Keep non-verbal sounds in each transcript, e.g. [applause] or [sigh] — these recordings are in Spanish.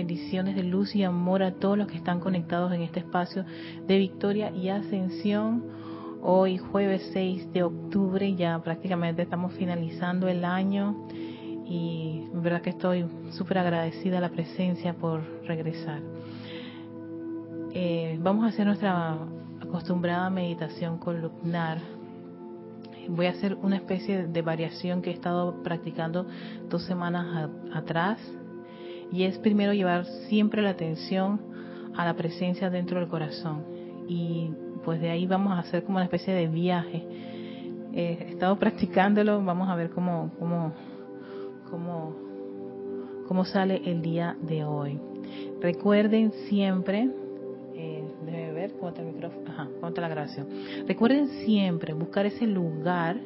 bendiciones de luz y amor a todos los que están conectados en este espacio de victoria y ascensión. Hoy jueves 6 de octubre ya prácticamente estamos finalizando el año y verdad que estoy súper agradecida a la presencia por regresar. Eh, vamos a hacer nuestra acostumbrada meditación columnar. Voy a hacer una especie de variación que he estado practicando dos semanas atrás y es primero llevar siempre la atención a la presencia dentro del corazón y pues de ahí vamos a hacer como una especie de viaje. Eh, he estado practicándolo, vamos a ver cómo, cómo, cómo, cómo sale el día de hoy. Recuerden siempre, eh, déjeme ver está el micrófono, ajá, está la grabación. Recuerden siempre buscar ese lugar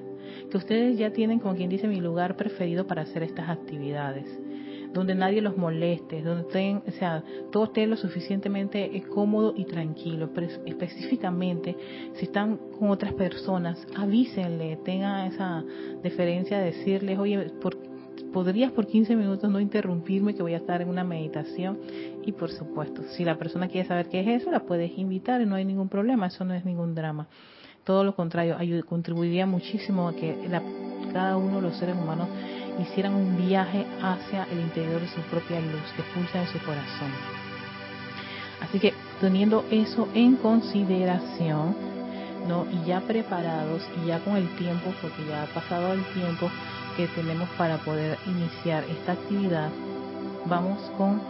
que ustedes ya tienen, como quien dice, mi lugar preferido para hacer estas actividades donde nadie los moleste, donde estén, o sea, todo esté lo suficientemente cómodo y tranquilo. Pero específicamente, si están con otras personas, avísenle, tengan esa deferencia de decirles, oye, por, podrías por 15 minutos no interrumpirme que voy a estar en una meditación y por supuesto, si la persona quiere saber qué es eso, la puedes invitar y no hay ningún problema, eso no es ningún drama. Todo lo contrario, contribuiría muchísimo a que cada uno de los seres humanos hicieran un viaje hacia el interior de su propia luz que pulsa en su corazón. Así que teniendo eso en consideración, ¿no? Y ya preparados y ya con el tiempo, porque ya ha pasado el tiempo, que tenemos para poder iniciar esta actividad, vamos con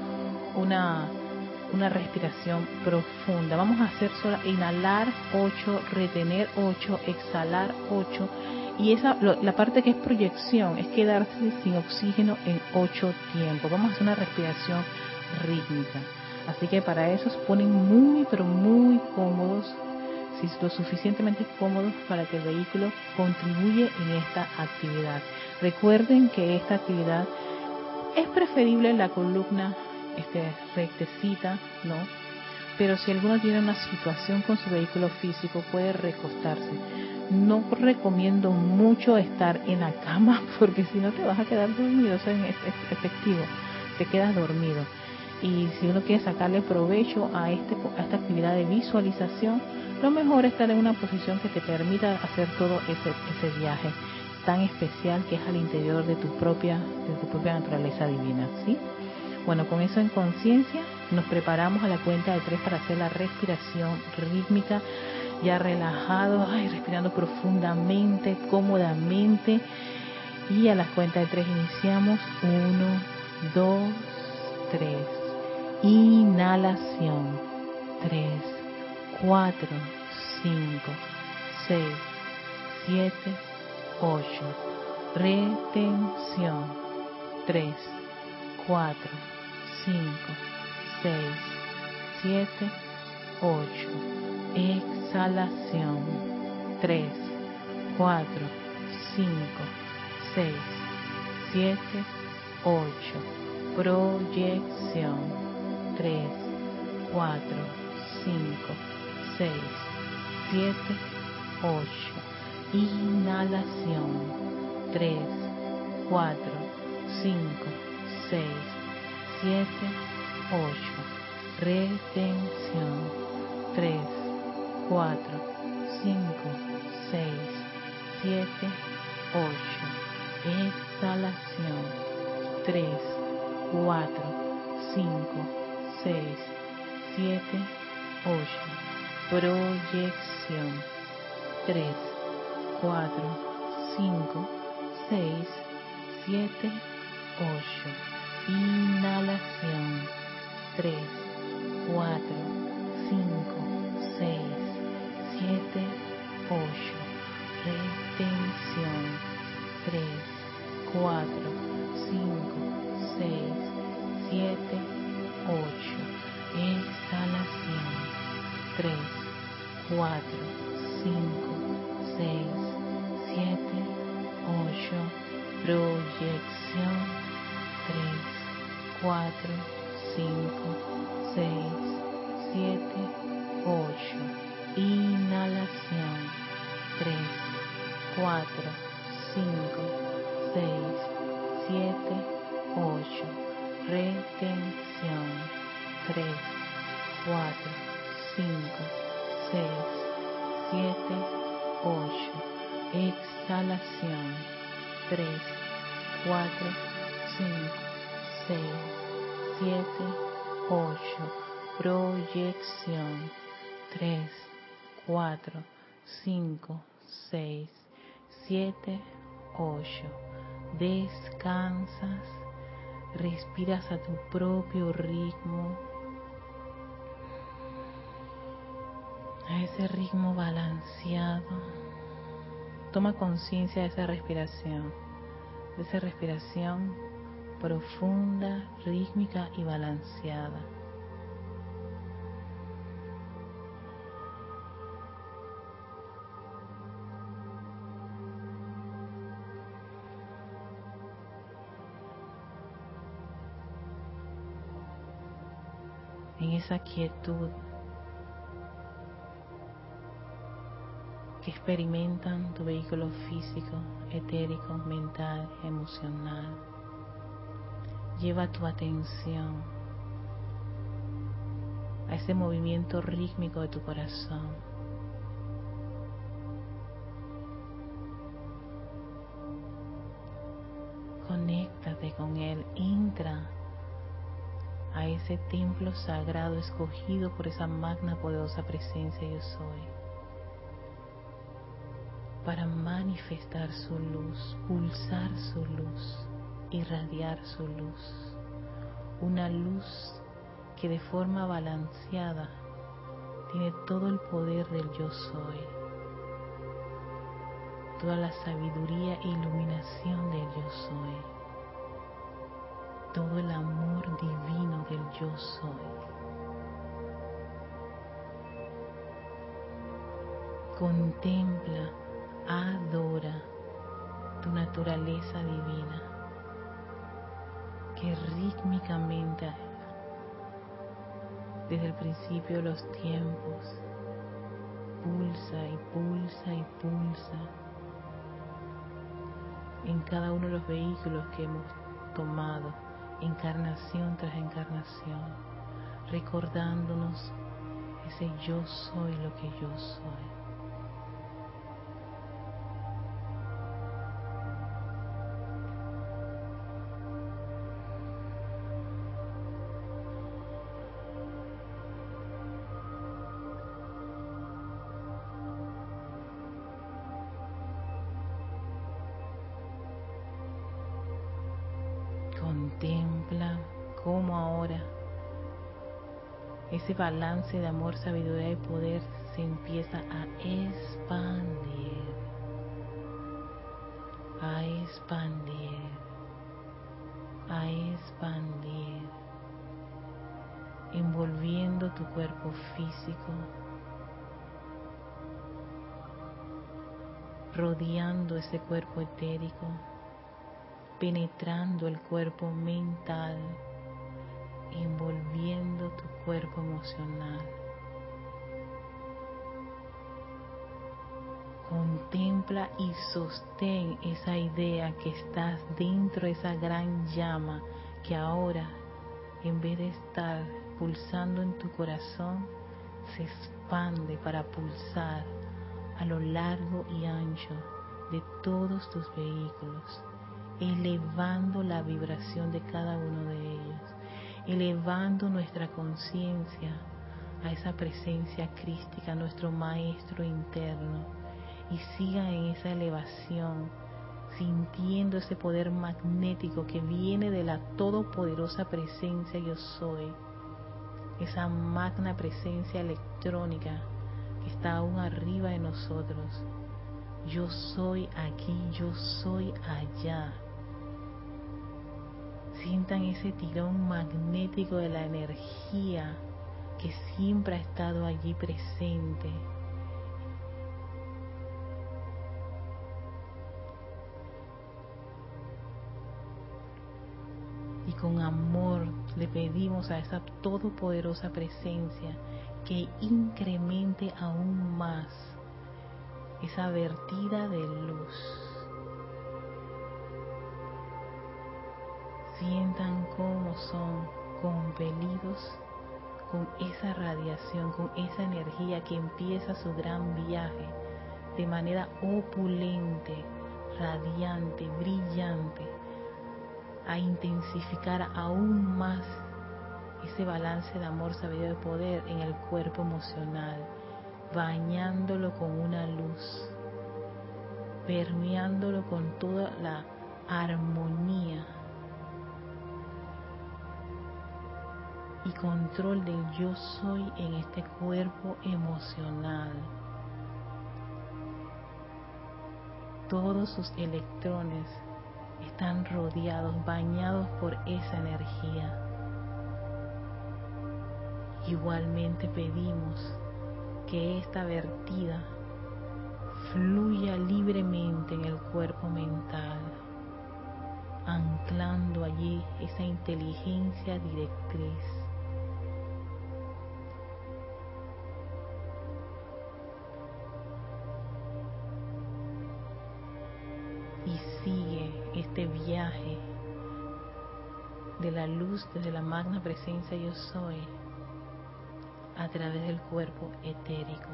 una, una respiración profunda. Vamos a hacer solo inhalar 8, retener 8, exhalar 8. Y esa, la parte que es proyección es quedarse sin oxígeno en 8 tiempos. Vamos a hacer una respiración rítmica. Así que para eso se ponen muy, pero muy cómodos si lo suficientemente cómodos para que el vehículo contribuye en esta actividad. Recuerden que esta actividad es preferible la columna este, rectecita, ¿no? Pero si alguno tiene una situación con su vehículo físico, puede recostarse. No recomiendo mucho estar en la cama [laughs] porque si no te vas a quedar dormido, eso es efectivo, te quedas dormido. Y si uno quiere sacarle provecho a, este, a esta actividad de visualización, lo mejor es estar en una posición que te permita hacer todo ese, ese viaje tan especial que es al interior de tu propia, de tu propia naturaleza divina, ¿sí? Bueno, con eso en conciencia, nos preparamos a la cuenta de tres para hacer la respiración rítmica, ya relajados, ay, respirando profundamente, cómodamente. Y a la cuenta de tres iniciamos. Uno, dos, tres. Inhalación. Tres, cuatro, cinco, seis, siete, 8. Retención. 3, 4, 5, 6, 7, 8. Exhalación. 3, 4, 5, 6, 7, 8. Proyección. 3, 4, 5, 6, 7, 8 Inhalación. 3, 4, 5, 6, 7, 8. Retención. 3, 4, 5, 6, 7, 8. Exhalación. 3, 4, 5, 6, 7, 8. Proyección. 3, 4, 5, 6, 7, 8. Inhalación. 3, 4, 5, 6, 7, 8. Retención. 3, 4, 5, 6, 7, 8. Exhalación. 3, 4, 5, 6, 7, 8, proyección 3, 4, 5, 6, 7, 8, 4, A tu propio ritmo. A ese ritmo balanceado. Toma conciencia de esa respiración. De esa respiración profunda, rítmica y balanceada. En esa quietud que experimentan tu vehículo físico, etérico, mental, emocional. Lleva tu atención a ese movimiento rítmico de tu corazón. Conéctate con él, entra a ese templo sagrado escogido por esa magna poderosa presencia yo soy para manifestar su luz, pulsar su luz, irradiar su luz. Una luz que de forma balanceada tiene todo el poder del yo soy, toda la sabiduría e iluminación del yo soy, todo el amor divino del yo soy. Contempla adora tu naturaleza divina que rítmicamente desde el principio de los tiempos pulsa y pulsa y pulsa en cada uno de los vehículos que hemos tomado encarnación tras encarnación recordándonos ese yo soy lo que yo soy ese balance de amor, sabiduría y poder se empieza a expandir, a expandir, a expandir, envolviendo tu cuerpo físico, rodeando ese cuerpo etérico. Penetrando el cuerpo mental, envolviendo tu cuerpo emocional. Contempla y sostén esa idea que estás dentro de esa gran llama que ahora, en vez de estar pulsando en tu corazón, se expande para pulsar a lo largo y ancho de todos tus vehículos elevando la vibración de cada uno de ellos, elevando nuestra conciencia a esa presencia crística, nuestro maestro interno, y sigan en esa elevación, sintiendo ese poder magnético que viene de la todopoderosa presencia yo soy, esa magna presencia electrónica que está aún arriba de nosotros. Yo soy aquí, yo soy allá sientan ese tirón magnético de la energía que siempre ha estado allí presente. Y con amor le pedimos a esa todopoderosa presencia que incremente aún más esa vertida de luz sientan cómo son compelidos con esa radiación, con esa energía que empieza su gran viaje de manera opulente, radiante, brillante, a intensificar aún más ese balance de amor, sabiduría y poder en el cuerpo emocional, bañándolo con una luz, permeándolo con toda la armonía y control del yo soy en este cuerpo emocional. Todos sus electrones están rodeados, bañados por esa energía. Igualmente pedimos que esta vertida fluya libremente en el cuerpo mental, anclando allí esa inteligencia directriz este viaje de la luz desde la magna presencia yo soy a través del cuerpo etérico,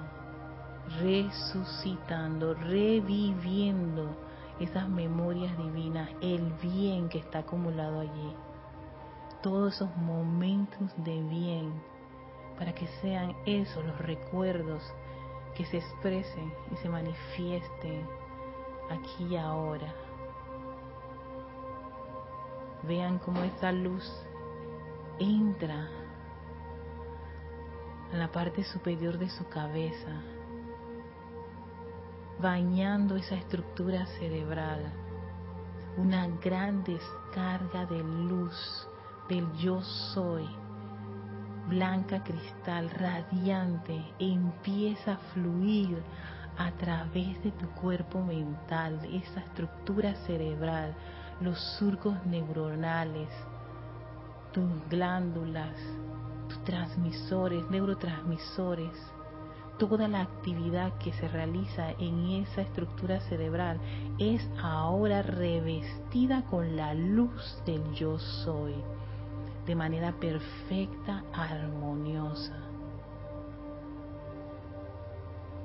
resucitando, reviviendo esas memorias divinas, el bien que está acumulado allí, todos esos momentos de bien, para que sean esos los recuerdos que se expresen y se manifiesten aquí y ahora Vean cómo esta luz entra a la parte superior de su cabeza, bañando esa estructura cerebral. Una gran descarga de luz del yo soy, blanca cristal, radiante, empieza a fluir a través de tu cuerpo mental, esa estructura cerebral, los surcos neuronales, tus glándulas, tus transmisores, neurotransmisores, toda la actividad que se realiza en esa estructura cerebral es ahora revestida con la luz del yo soy, de manera perfecta, armoniosa,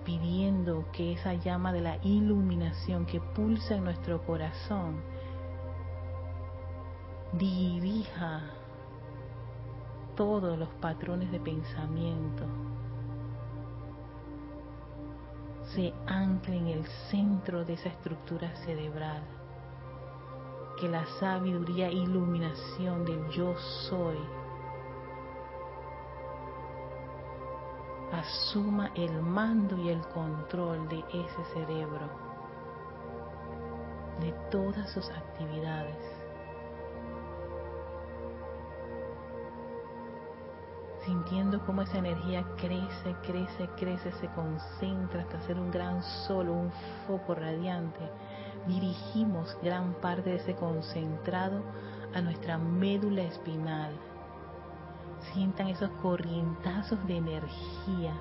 pidiendo que esa llama de la iluminación que pulsa en nuestro corazón dirija todos los patrones de pensamiento, se ancle en el centro de esa estructura cerebral, que la sabiduría e iluminación del yo soy asuma el mando y el control de ese cerebro, de todas sus actividades. Sintiendo cómo esa energía crece, crece, crece, se concentra hasta ser un gran solo, un foco radiante. Dirigimos gran parte de ese concentrado a nuestra médula espinal. Sientan esos corrientazos de energía,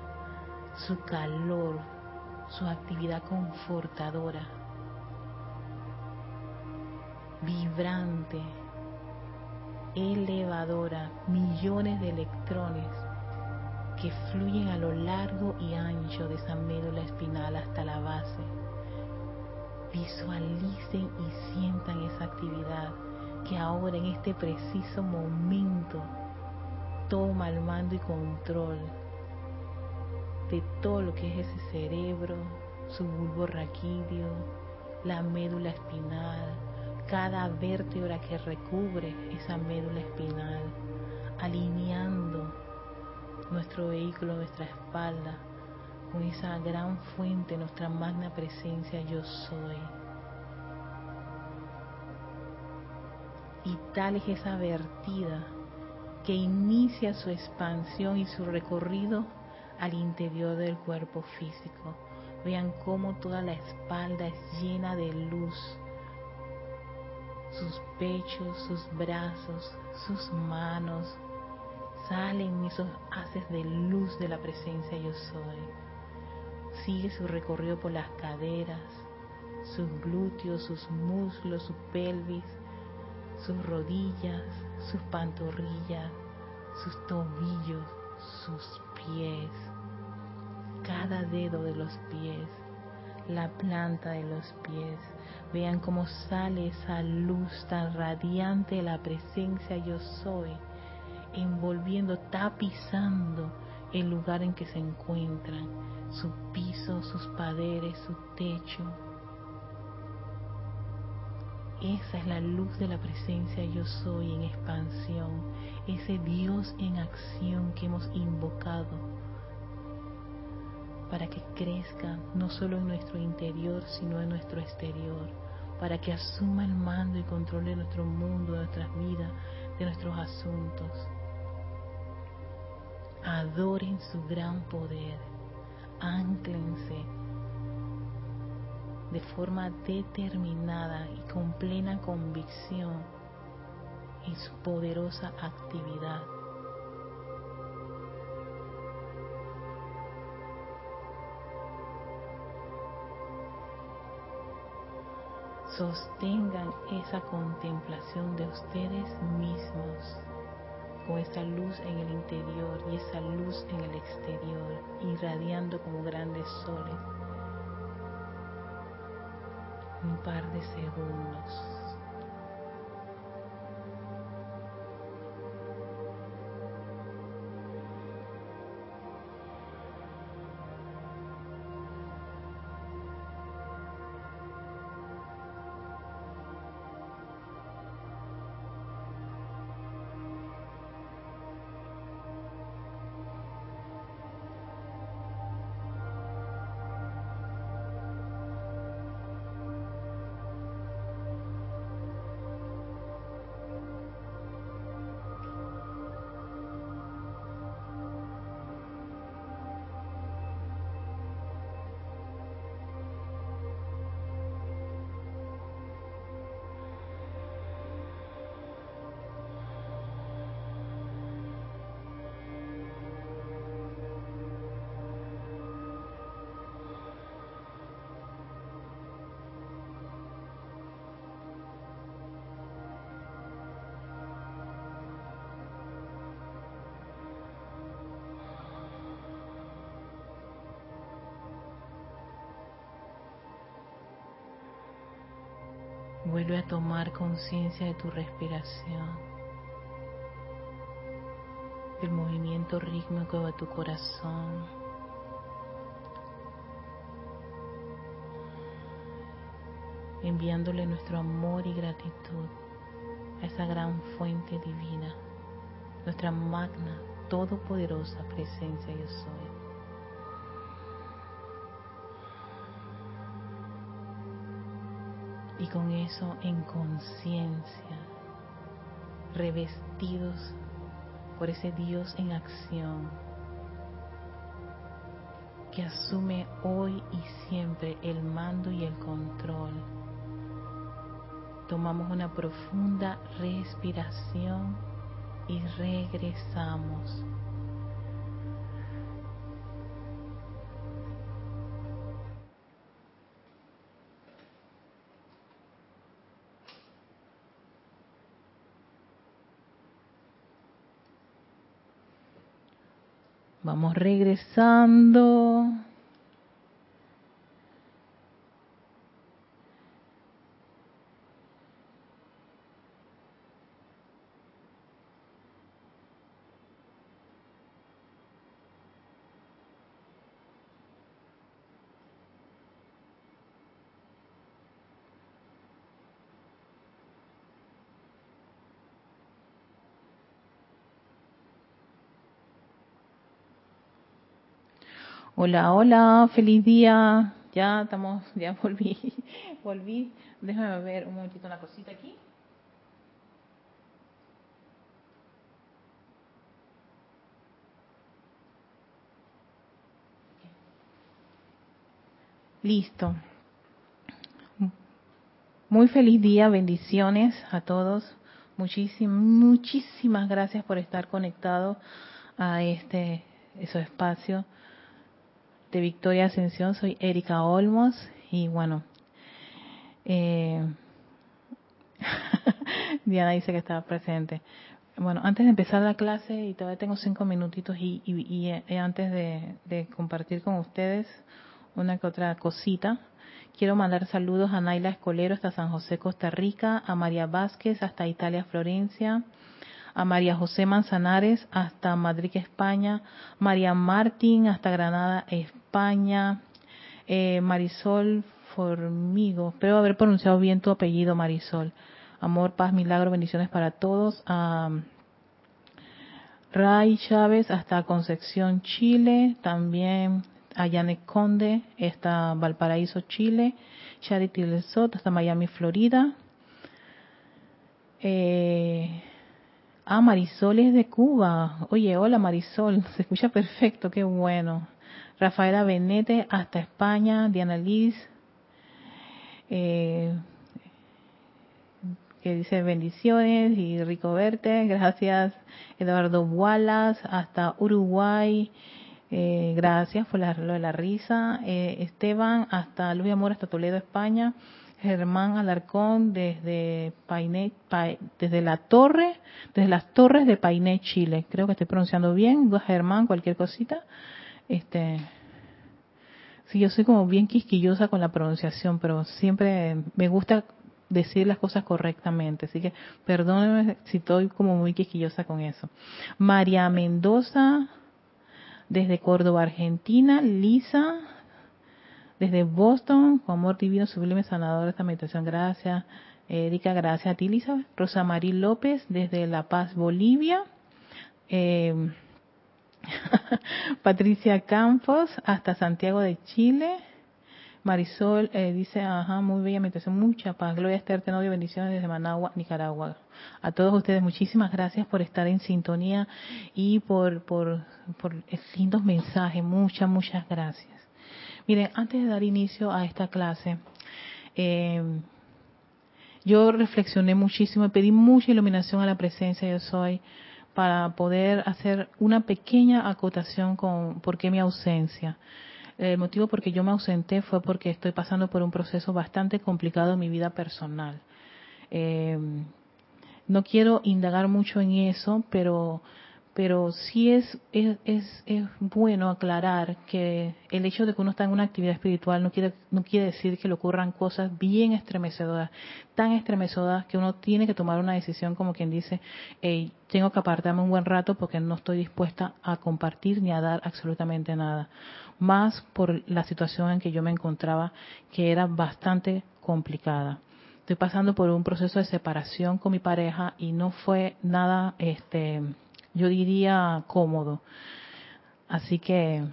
su calor, su actividad confortadora, vibrante, elevadora millones de electrones que fluyen a lo largo y ancho de esa médula espinal hasta la base. Visualicen y sientan esa actividad que ahora en este preciso momento toma el mando y control de todo lo que es ese cerebro, su bulbo raquídeo, la médula espinal, cada vértebra que recubre esa médula espinal, alineando nuestro vehículo, nuestra espalda, con esa gran fuente, nuestra magna presencia yo soy. Y tal es esa vertida que inicia su expansión y su recorrido al interior del cuerpo físico. Vean cómo toda la espalda es llena de luz, sus pechos, sus brazos, sus manos, salen esos haces de luz de la presencia yo soy. Sigue su recorrido por las caderas, sus glúteos, sus muslos, su pelvis, sus rodillas, sus pantorrillas, sus tobillos, sus pies, cada dedo de los pies, la planta de los pies. Vean cómo sale esa luz tan radiante de la presencia yo soy, envolviendo, tapizando el lugar en que se encuentran, su piso, sus paredes, su techo. Esa es la luz de la presencia yo soy en expansión, ese Dios en acción que hemos invocado para que crezca no solo en nuestro interior, sino en nuestro exterior, para que asuma el mando y controle nuestro mundo, nuestras vidas, de nuestros asuntos adoren su gran poder, anclense de forma determinada y con plena convicción en su poderosa actividad. Sostengan esa contemplación de ustedes mismos con esa luz en el interior y esa luz en el exterior, irradiando como grandes soles. Un par de segundos. Tomar conciencia de tu respiración, del movimiento rítmico de tu corazón. Enviándole nuestro amor y gratitud a esa gran fuente divina, nuestra magna, todopoderosa presencia yo soy. Y con eso en conciencia, revestidos por ese Dios en acción que asume hoy y siempre el mando y el control. Tomamos una profunda respiración y regresamos. Vamos regresando. Hola, hola, feliz día. Ya estamos, ya [laughs] volví, volví. Déjame ver un momentito una cosita aquí. Listo. Muy feliz día, bendiciones a todos. Muchísimas, muchísimas gracias por estar conectado a este, esos espacios de Victoria Ascensión, soy Erika Olmos y bueno, eh, [laughs] Diana dice que estaba presente. Bueno, antes de empezar la clase, y todavía tengo cinco minutitos, y, y, antes de, compartir con ustedes una que otra cosita, quiero mandar saludos a Naila Escolero hasta San José, Costa Rica, a María Vázquez hasta Italia, Florencia, a María José Manzanares hasta Madrid, España, María Martín hasta Granada, España, eh, Marisol Formigo, espero haber pronunciado bien tu apellido, Marisol. Amor, paz, milagro, bendiciones para todos. Ray Chávez hasta Concepción, Chile. También a Yanek Conde hasta Valparaíso, Chile. Charity Lesot hasta Miami, Florida. Eh, ah, Marisol es de Cuba. Oye, hola Marisol, [laughs] se escucha perfecto, qué bueno. Rafaela Benete hasta España. Diana Liz. Eh, que dice bendiciones y rico verte. Gracias, Eduardo Wallace, hasta Uruguay. Eh, gracias por lo de la risa. Eh, Esteban, hasta Luis Amor, hasta Toledo, España. Germán Alarcón desde Painé, desde la torre, desde las torres de Painé, Chile. Creo que estoy pronunciando bien. Germán, cualquier cosita. Este, sí, yo soy como bien quisquillosa con la pronunciación, pero siempre me gusta decir las cosas correctamente. Así que perdónenme si estoy como muy quisquillosa con eso. María Mendoza, desde Córdoba, Argentina. Lisa, desde Boston, con amor divino, sublime, sanador, esta meditación. Gracias. Erika, gracias a ti, Lisa. Rosa María López, desde La Paz, Bolivia. Eh, [laughs] Patricia Campos, hasta Santiago de Chile. Marisol eh, dice, ajá, muy bella meditación, mucha paz. Gloria Esther, te novio, bendiciones desde Managua, Nicaragua. A todos ustedes, muchísimas gracias por estar en sintonía y por, por, por lindos mensajes. Muchas, muchas gracias. Miren, antes de dar inicio a esta clase, eh, yo reflexioné muchísimo y pedí mucha iluminación a la presencia yo soy para poder hacer una pequeña acotación con por qué mi ausencia. El motivo por qué yo me ausenté fue porque estoy pasando por un proceso bastante complicado en mi vida personal. Eh, no quiero indagar mucho en eso, pero pero sí es, es, es, bueno aclarar que el hecho de que uno está en una actividad espiritual no quiere, no quiere decir que le ocurran cosas bien estremecedoras, tan estremecedoras que uno tiene que tomar una decisión como quien dice, tengo que apartarme un buen rato porque no estoy dispuesta a compartir ni a dar absolutamente nada. Más por la situación en que yo me encontraba, que era bastante complicada estoy pasando por un proceso de separación con mi pareja y no fue nada este yo diría cómodo. Así que,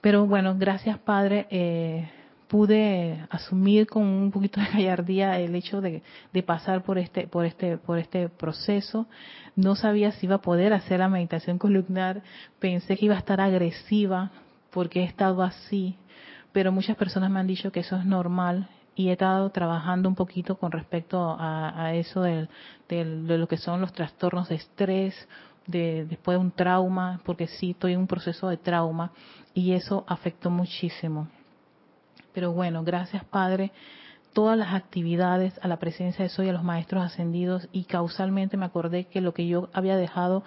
pero bueno, gracias Padre, eh, pude asumir con un poquito de gallardía el hecho de, de, pasar por este, por este, por este proceso. No sabía si iba a poder hacer la meditación columnar, pensé que iba a estar agresiva porque he estado así, pero muchas personas me han dicho que eso es normal y he estado trabajando un poquito con respecto a, eso de lo que son los trastornos de estrés de, después de un trauma, porque sí estoy en un proceso de trauma y eso afectó muchísimo. Pero bueno, gracias Padre, todas las actividades a la presencia de Soy, a los maestros ascendidos y causalmente me acordé que lo que yo había dejado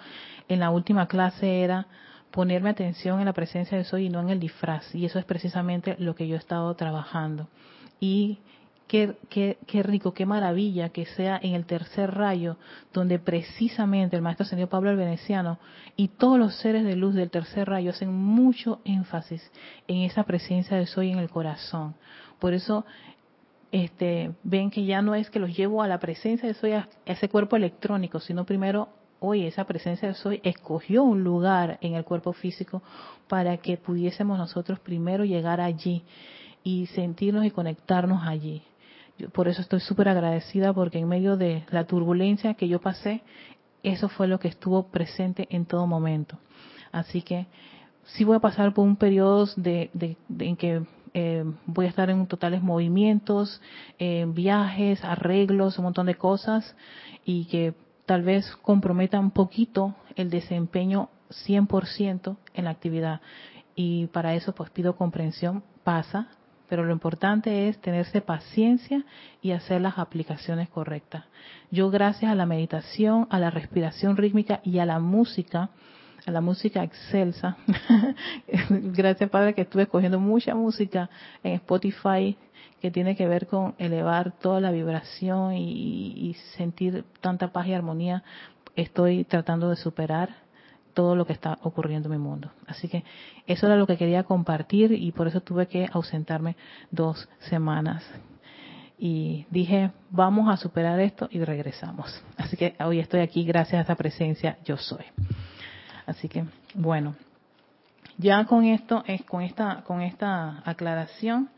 en la última clase era ponerme atención en la presencia de Soy y no en el disfraz. Y eso es precisamente lo que yo he estado trabajando. Y Qué, qué, rico, qué maravilla que sea en el tercer rayo, donde precisamente el maestro ascendido Pablo el Veneciano y todos los seres de luz del tercer rayo hacen mucho énfasis en esa presencia de soy en el corazón. Por eso este, ven que ya no es que los llevo a la presencia de soy, a ese cuerpo electrónico, sino primero, hoy esa presencia de soy escogió un lugar en el cuerpo físico para que pudiésemos nosotros primero llegar allí y sentirnos y conectarnos allí por eso estoy súper agradecida porque en medio de la turbulencia que yo pasé, eso fue lo que estuvo presente en todo momento. Así que sí voy a pasar por un periodo de, en que eh, voy a estar en totales movimientos, viajes, arreglos, un montón de cosas y que tal vez comprometa un poquito el desempeño 100% en la actividad. Y para eso pues pido comprensión, pasa, pero lo importante es tenerse paciencia y hacer las aplicaciones correctas. Yo gracias a la meditación, a la respiración rítmica y a la música, a la música excelsa, [laughs] gracias Padre que estuve escogiendo mucha música en Spotify que tiene que ver con elevar toda la vibración y, y sentir tanta paz y armonía, estoy tratando de superar todo lo que está ocurriendo en mi mundo. Así que eso era lo que quería compartir y por eso tuve que ausentarme dos semanas. Y dije, vamos a superar esto y regresamos. Así que hoy estoy aquí gracias a esta presencia, yo soy. Así que, bueno, ya con esto, con esta, con esta aclaración,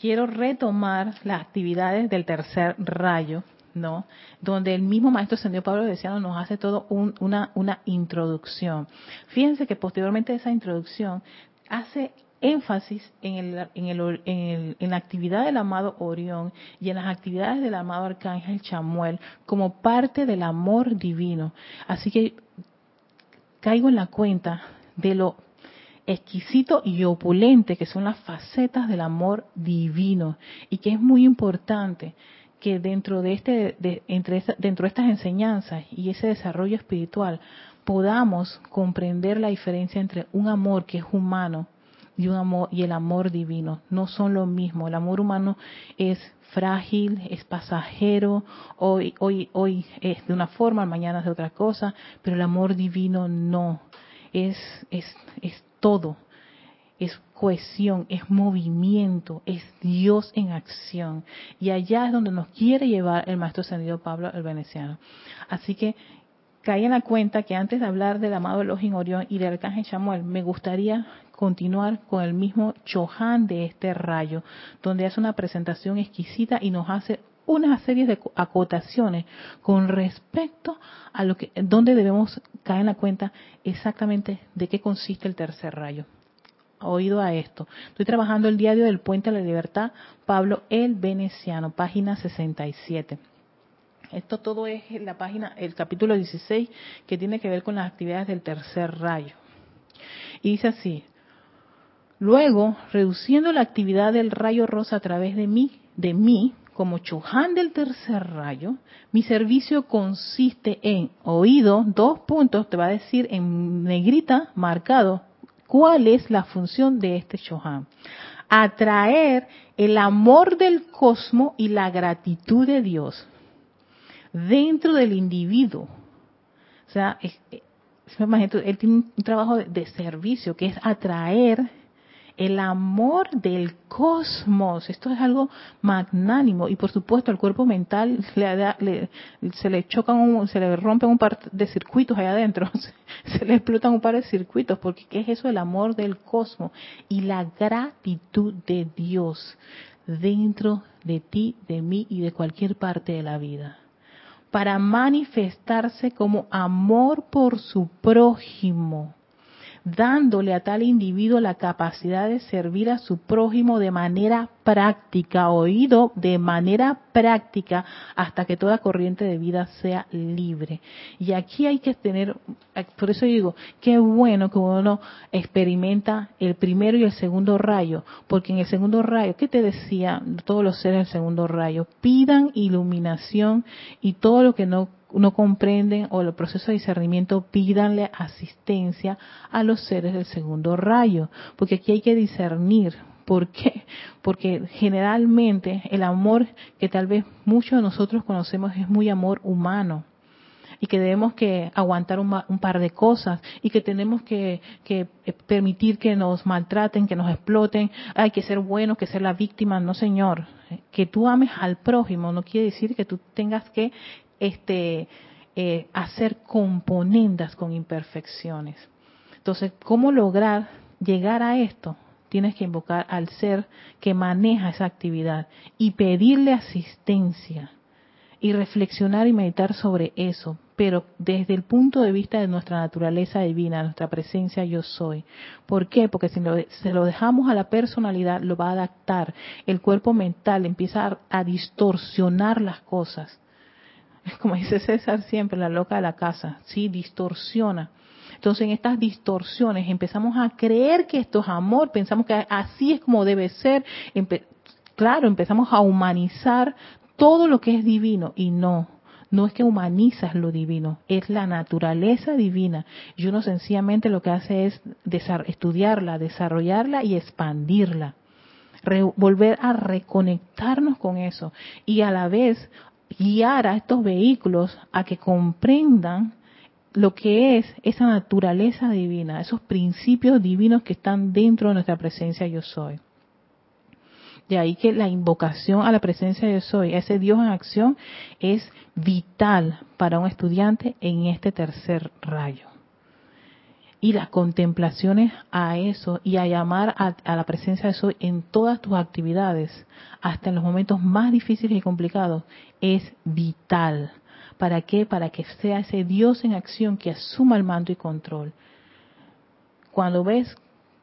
quiero retomar las actividades del tercer rayo ¿no? Donde el mismo maestro Sendido Pablo decía nos hace todo una, una introducción. Fíjense que posteriormente esa introducción hace énfasis en, el, en, el, en, en, la actividad del amado Orión y en las actividades del amado Arcángel Chamuel como parte del amor divino. Así que caigo en la cuenta de lo exquisito y opulente que son las facetas del amor divino y que es muy importante que dentro de este de, entre dentro de estas enseñanzas y ese desarrollo espiritual podamos comprender la diferencia entre un amor que es humano y un amor y el amor divino. No son lo mismo. El amor humano es frágil es pasajero hoy hoy hoy es de una forma mañana es de otra cosa pero el amor divino no. Es es es todo es cohesión, es movimiento, es Dios en acción. Y allá es donde nos quiere llevar el maestro ascendido Pablo el Veneciano. Así que caí en la cuenta que antes de hablar del amado Elohim Orión y del arcángel Samuel, me gustaría continuar con el mismo Chohan de este rayo, donde hace una presentación exquisita y nos hace una serie de acotaciones con respecto a lo que, donde debemos caer en la cuenta exactamente de qué consiste el tercer rayo oído a esto. Estoy trabajando el diario del Puente a la Libertad, Pablo el Veneciano, página 67. Esto todo es la página, el capítulo 16, que tiene que ver con las actividades del tercer rayo. Y dice así, luego, reduciendo la actividad del rayo rosa a través de mí, de mí, como Chuján del tercer rayo, mi servicio consiste en oído, dos puntos, te va a decir en negrita, marcado, ¿Cuál es la función de este Shohan? Atraer el amor del cosmos y la gratitud de Dios dentro del individuo. O sea, él tiene un trabajo de servicio que es atraer el amor del cosmos. Esto es algo magnánimo y por supuesto el cuerpo mental le, se le chocan, se le rompen un par de circuitos allá adentro, [laughs] se, le explotan un par de circuitos porque ¿qué es eso el amor del cosmos y la gratitud de Dios dentro de ti, de mí y de cualquier parte de la vida? Para manifestarse como amor por su prójimo dándole a tal individuo la capacidad de servir a su prójimo de manera práctica, oído de manera práctica, hasta que toda corriente de vida sea libre. Y aquí hay que tener, por eso digo, qué bueno que uno experimenta el primero y el segundo rayo, porque en el segundo rayo, ¿qué te decía todos los seres del segundo rayo? Pidan iluminación y todo lo que no no comprenden o el proceso de discernimiento, pídanle asistencia a los seres del segundo rayo, porque aquí hay que discernir. ¿Por qué? Porque generalmente el amor que tal vez muchos de nosotros conocemos es muy amor humano y que debemos que aguantar un, par de cosas y que tenemos que, que, permitir que nos maltraten, que nos exploten, hay que ser buenos, que ser la víctima, no señor. Que tú ames al prójimo no quiere decir que tú tengas que este, eh, hacer componendas con imperfecciones. Entonces, ¿cómo lograr llegar a esto? Tienes que invocar al ser que maneja esa actividad y pedirle asistencia y reflexionar y meditar sobre eso, pero desde el punto de vista de nuestra naturaleza divina, nuestra presencia yo soy. ¿Por qué? Porque si lo, se lo dejamos a la personalidad, lo va a adaptar. El cuerpo mental empieza a distorsionar las cosas [laughs] como dice César siempre, la loca de la casa, sí, distorsiona. Entonces en estas distorsiones empezamos a creer que esto es amor, pensamos que así es como debe ser. claro, empezamos a humanizar todo lo que es divino y no. No es que humanizas lo divino, es la naturaleza divina. Y uno sencillamente lo que hace es estudiarla, desarrollarla y expandirla volver a reconectarnos con eso y a la vez guiar a estos vehículos a que comprendan lo que es esa naturaleza divina, esos principios divinos que están dentro de nuestra presencia yo soy. De ahí que la invocación a la presencia yo soy, a ese Dios en acción, es vital para un estudiante en este tercer rayo y las contemplaciones a eso y a llamar a, la presencia de eso en todas tus actividades, hasta en los momentos más difíciles y complicados, es vital. ¿Para qué? Para que sea ese Dios en acción que asuma el mando y control. Cuando ves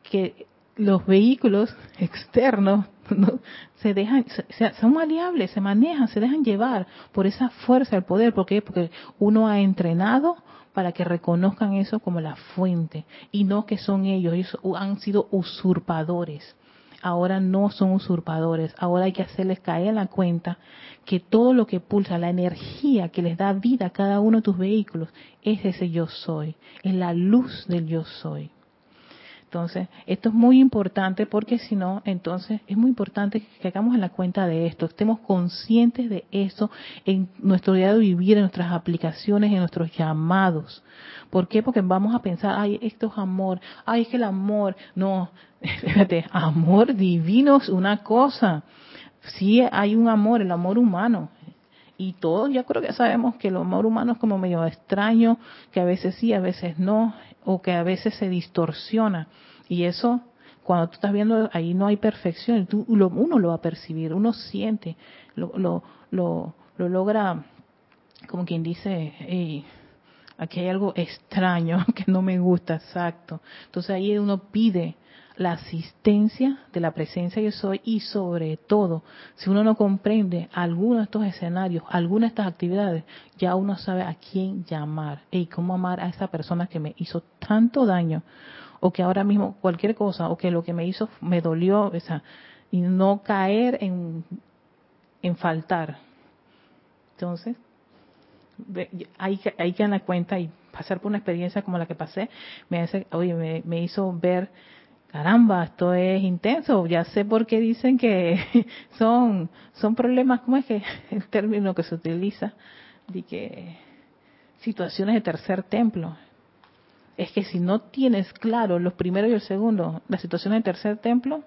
que los vehículos [laughs] externos se dejan, son maleables, se manejan, se dejan llevar por esa fuerza del poder. ¿Por qué? Porque uno ha entrenado para que reconozcan eso como la fuente y no que son ellos, ellos han sido usurpadores. Ahora no son usurpadores, ahora hay que hacerles caer la cuenta que todo lo que pulsa, la energía que les da vida a cada uno de tus vehículos, es ese yo soy, es la luz del yo soy. Entonces, esto es muy importante porque si no, entonces es muy importante que hagamos en la cuenta de esto, estemos conscientes de eso en nuestro día de vivir, en nuestras aplicaciones, en nuestros llamados. ¿Por qué? Porque vamos a pensar, ay, esto es amor, ay, es que el amor, no, [laughs] fíjate, amor divino es una cosa. Sí hay un amor, el amor humano, y todos ya creo que sabemos que el amor humano es como medio extraño, que a veces sí, a veces no, o que a veces se distorsiona. Y eso, cuando tú estás viendo, ahí no hay perfección, tú, uno lo va a percibir, uno siente, lo, lo, lo, logra, como quien dice, aquí hay algo extraño [laughs] que no me gusta, exacto. Entonces ahí uno pide la asistencia de la presencia yo soy y sobre todo, si uno no comprende alguno de estos escenarios, alguna de estas actividades, ya uno sabe a quién llamar y cómo amar a esa persona que me hizo tanto daño o que ahora mismo cualquier cosa o que lo que me hizo me dolió, esa y no caer en, en faltar. Entonces, hay, hay que dar cuenta y pasar por una experiencia como la que pasé, me, hace, oye, me hizo ver caramba, esto es intenso, ya sé por qué dicen que [laughs] son, son problemas, ¿cómo es que [laughs] el término que se utiliza? De que situaciones de tercer templo. Es que si no tienes claro los primeros y el segundo, las situaciones de tercer templo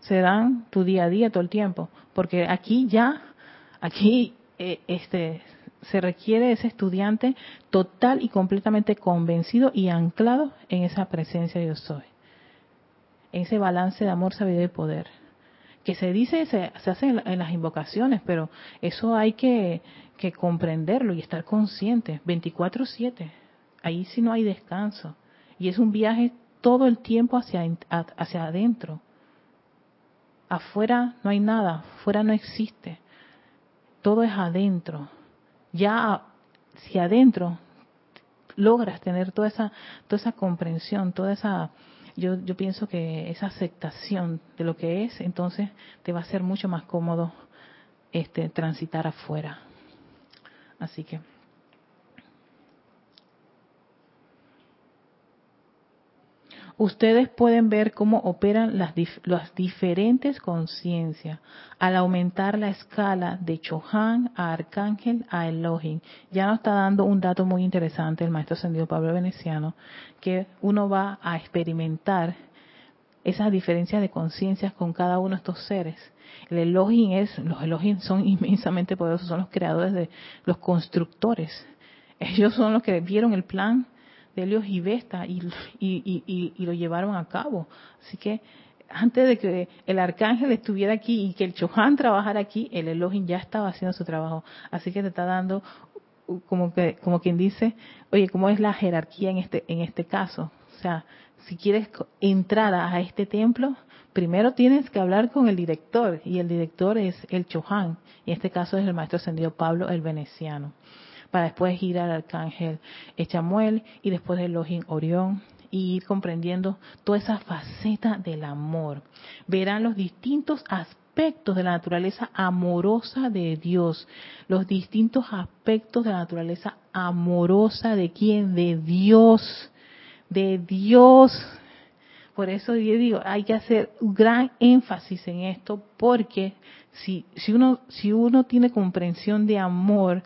serán tu día a día todo el tiempo, porque aquí ya, aquí eh, este se requiere ese estudiante total y completamente convencido y anclado en esa presencia de yo soy ese balance de amor, sabiduría y poder. Que se dice, se, hace en, las invocaciones, pero eso hay que, comprenderlo y estar consciente, 24/7. Ahí sí no hay descanso. Y es un viaje todo el tiempo hacia, hacia adentro. Afuera no hay nada, afuera no existe. Todo es adentro. Ya si adentro logras tener toda esa, toda esa comprensión, toda esa yo, yo pienso que esa aceptación de lo que es, entonces te va a ser mucho más cómodo este transitar afuera. Así que ustedes pueden ver cómo operan las, diferentes conciencias al aumentar la escala de Chohan a Arcángel a Elohim. Ya nos está dando un dato muy interesante el maestro ascendido Pablo Veneciano, que uno va a experimentar esas diferencias de conciencias con cada uno de estos seres. El Elohim es, los Elohim son inmensamente poderosos, son los creadores de los constructores. Ellos son los que vieron el plan Helios y Vesta y, lo llevaron a cabo. Así que antes de que el arcángel estuviera aquí y que el Chohan trabajara aquí, el Elohim ya estaba haciendo su trabajo. Así que te está dando como que como quien dice, oye, ¿cómo es la jerarquía en este en este caso? O sea, si quieres entrar a este templo, primero tienes que hablar con el director y el director es el Chohan, y en este caso es el maestro ascendido Pablo el Veneciano. Para después ir al arcángel Echamuel y después del Elohim Orión y ir comprendiendo toda esa faceta del amor. Verán los distintos aspectos de la naturaleza amorosa de Dios, los distintos aspectos de la naturaleza amorosa de quién, de Dios, de Dios. Por eso yo digo, hay que hacer gran énfasis en esto, porque si, si uno, si uno tiene comprensión de amor,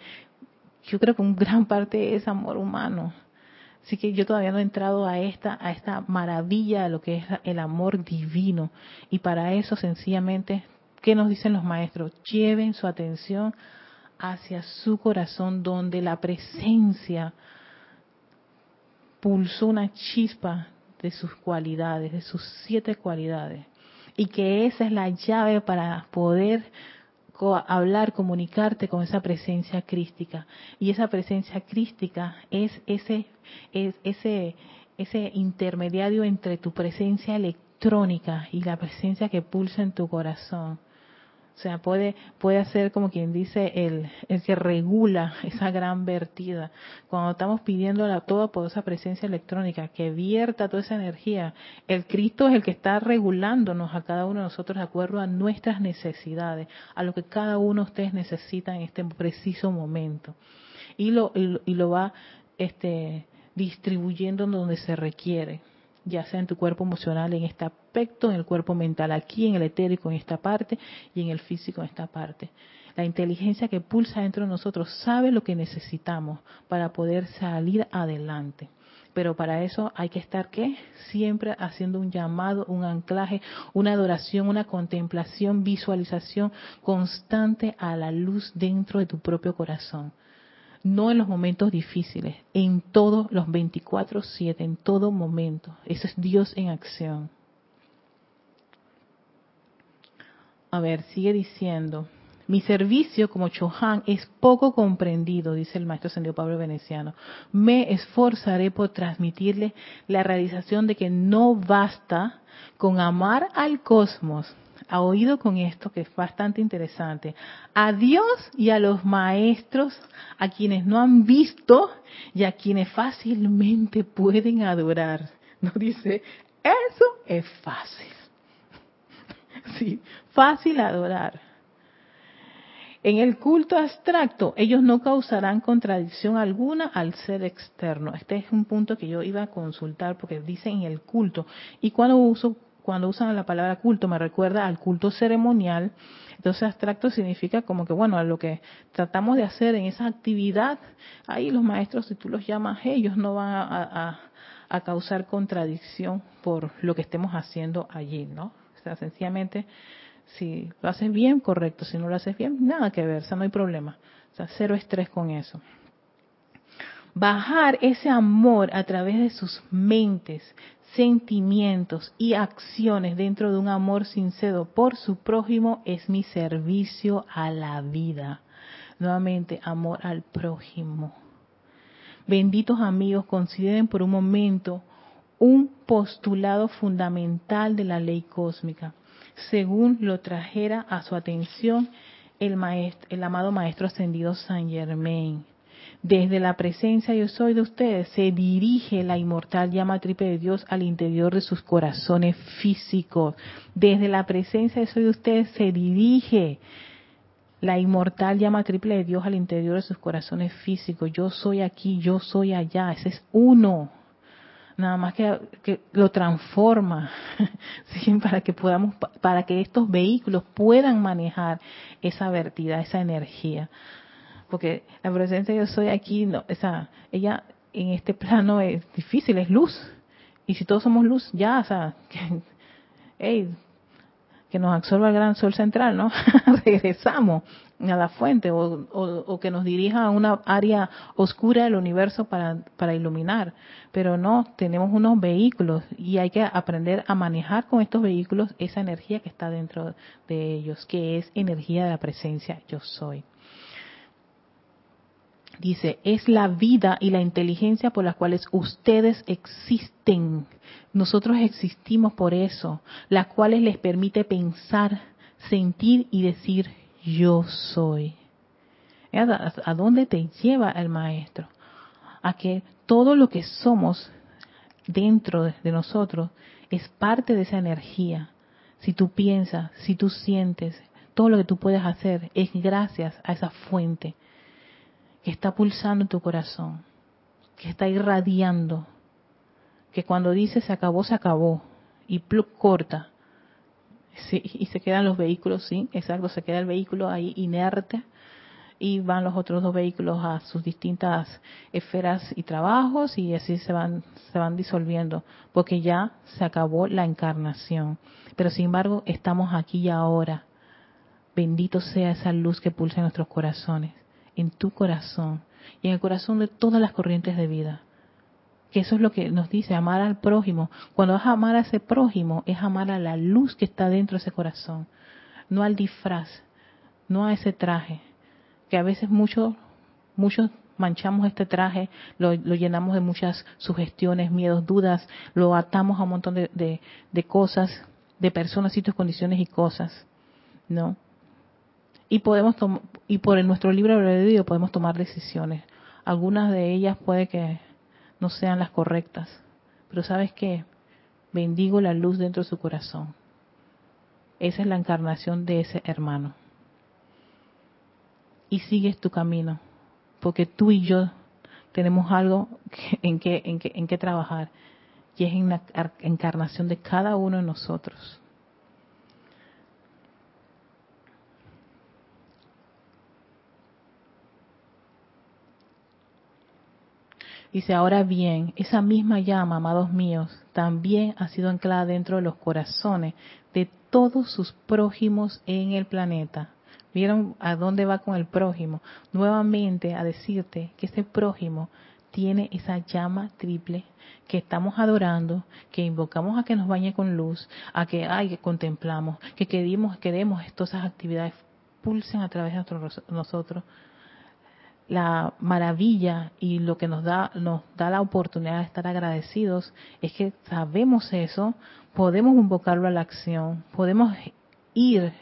yo creo que un gran parte es amor humano. Así que yo todavía no he entrado a esta, a esta maravilla de lo que es el amor divino. Y para eso sencillamente, ¿qué nos dicen los maestros? Lleven su atención hacia su corazón donde la presencia pulsó una chispa de sus cualidades, de sus siete cualidades. Y que esa es la llave para poder hablar, comunicarte con esa presencia crística. Y esa presencia crística es ese, es ese, ese intermediario entre tu presencia electrónica y la presencia que pulsa en tu corazón. O sea, puede, puede ser como quien dice el, el que regula [laughs] esa gran vertida. Cuando estamos pidiendo a toda poderosa presencia electrónica que vierta toda esa energía, el Cristo es el que está regulándonos a cada uno de nosotros de acuerdo a nuestras necesidades, a lo que cada uno de ustedes necesita en este preciso momento. Y lo, y lo va este, distribuyendo donde se requiere ya sea en tu cuerpo emocional, en este aspecto, en el cuerpo mental, aquí en el etérico, en esta parte, y en el físico, en esta parte. La inteligencia que pulsa dentro de nosotros sabe lo que necesitamos para poder salir adelante. Pero para eso hay que estar, ¿qué? Siempre haciendo un llamado, un anclaje, una adoración, una contemplación, visualización constante a la luz dentro de tu propio corazón no en los momentos difíciles, en todos los 24/7, en todo momento. Eso es Dios en acción. A ver, sigue diciendo. Mi servicio como Chohan es poco comprendido, dice el maestro Sendido Pablo Veneciano. Me esforzaré por transmitirle la realización de que no basta con amar al cosmos, ha oído con esto, que es bastante interesante, a Dios y a los maestros, a quienes no han visto y a quienes fácilmente pueden adorar. No dice, eso es fácil. [laughs] Sí, fácil adorar. En el culto abstracto, ellos no causarán contradicción alguna al ser externo. Este es un punto que yo iba a consultar porque dice en el culto. Y cuando uso cuando usan la palabra culto me recuerda al culto ceremonial. Entonces abstracto significa como que, bueno, a lo que tratamos de hacer en esa actividad, ahí los maestros, si tú los llamas, ellos no van a, causar contradicción por lo que estemos haciendo allí, ¿no? O sea, sencillamente, si lo haces bien, correcto. Si no lo haces bien, nada que ver, o sea, no hay problema. O sea, cero estrés con eso bajar ese amor a través de sus mentes, sentimientos y acciones dentro de un amor sincero por su prójimo es mi servicio a la vida. Nuevamente, amor al prójimo. Benditos amigos, consideren por un momento un postulado fundamental de la ley cósmica, según lo trajera a su atención el, el amado Maestro Ascendido San Germain. Desde la presencia yo soy de ustedes se dirige la inmortal llama triple de Dios al interior de sus corazones físicos. Desde la presencia yo soy de ustedes se dirige la inmortal llama triple de Dios al interior de sus corazones físicos. Yo soy aquí, yo soy allá. Ese es uno. Nada más que, lo transforma [laughs] para que podamos, para que estos vehículos puedan manejar esa vertida, esa energía porque la presencia yo soy aquí, no, esa, ella en este plano es difícil, es luz. Y si todos somos luz, ya, o sea, [laughs] que, nos absorba el gran sol central, ¿no? [laughs] Regresamos a la fuente o, o, que nos dirija a una área oscura del universo para, para iluminar. Pero no, tenemos unos vehículos y hay que aprender a manejar con estos vehículos esa energía que está dentro de ellos, que es energía de la presencia yo soy. Dice, es la vida y la inteligencia por las cuales ustedes existen. Nosotros existimos por eso, las cuales les permite pensar, sentir y decir yo soy. ¿A dónde te lleva el maestro? A que todo lo que somos dentro de nosotros es parte de esa energía. Si tú piensas, si tú sientes, todo lo que tú puedes hacer es gracias a esa fuente que está pulsando en tu corazón, que está irradiando, que cuando dice se acabó, se acabó, y plug corta, y se quedan los vehículos, sí, exacto, se queda el vehículo ahí inerte, y van los otros dos vehículos a sus distintas esferas y trabajos y así se van se van disolviendo porque ya se acabó la encarnación. Pero sin embargo estamos aquí y ahora. Bendito sea esa luz que pulsa en nuestros corazones en tu corazón y en el corazón de todas las corrientes de vida. Que eso es lo que nos dice, amar al prójimo. Cuando vas a amar a ese prójimo, es amar a la luz que está dentro de ese corazón, no al disfraz, no a ese traje, que a veces muchos, muchos manchamos este traje, lo, llenamos de muchas sugestiones, miedos, dudas, lo atamos a un montón de, de cosas, de personas, sitios, condiciones y cosas, ¿no? Y podemos y por nuestro libre albedrío podemos tomar decisiones. Algunas de ellas puede que no sean las correctas, pero sabes qué, bendigo la luz dentro de su corazón. Esa es la encarnación de ese hermano. Y sigues tu camino, porque tú y yo tenemos algo en que, en que, en que trabajar, y es en la encarnación de cada uno de nosotros. Dice, ahora bien, esa misma llama, amados míos, también ha sido anclada dentro de los corazones de todos sus prójimos en el planeta. ¿Vieron a dónde va con el prójimo? Nuevamente a decirte que ese prójimo tiene esa llama triple que estamos adorando, que invocamos a que nos bañe con luz, a que, ay, que contemplamos, que queremos, queremos todas esas actividades pulsen a través de nosotros la maravilla y lo que nos da nos da la oportunidad de estar agradecidos es que sabemos eso, podemos invocarlo a la acción, podemos ir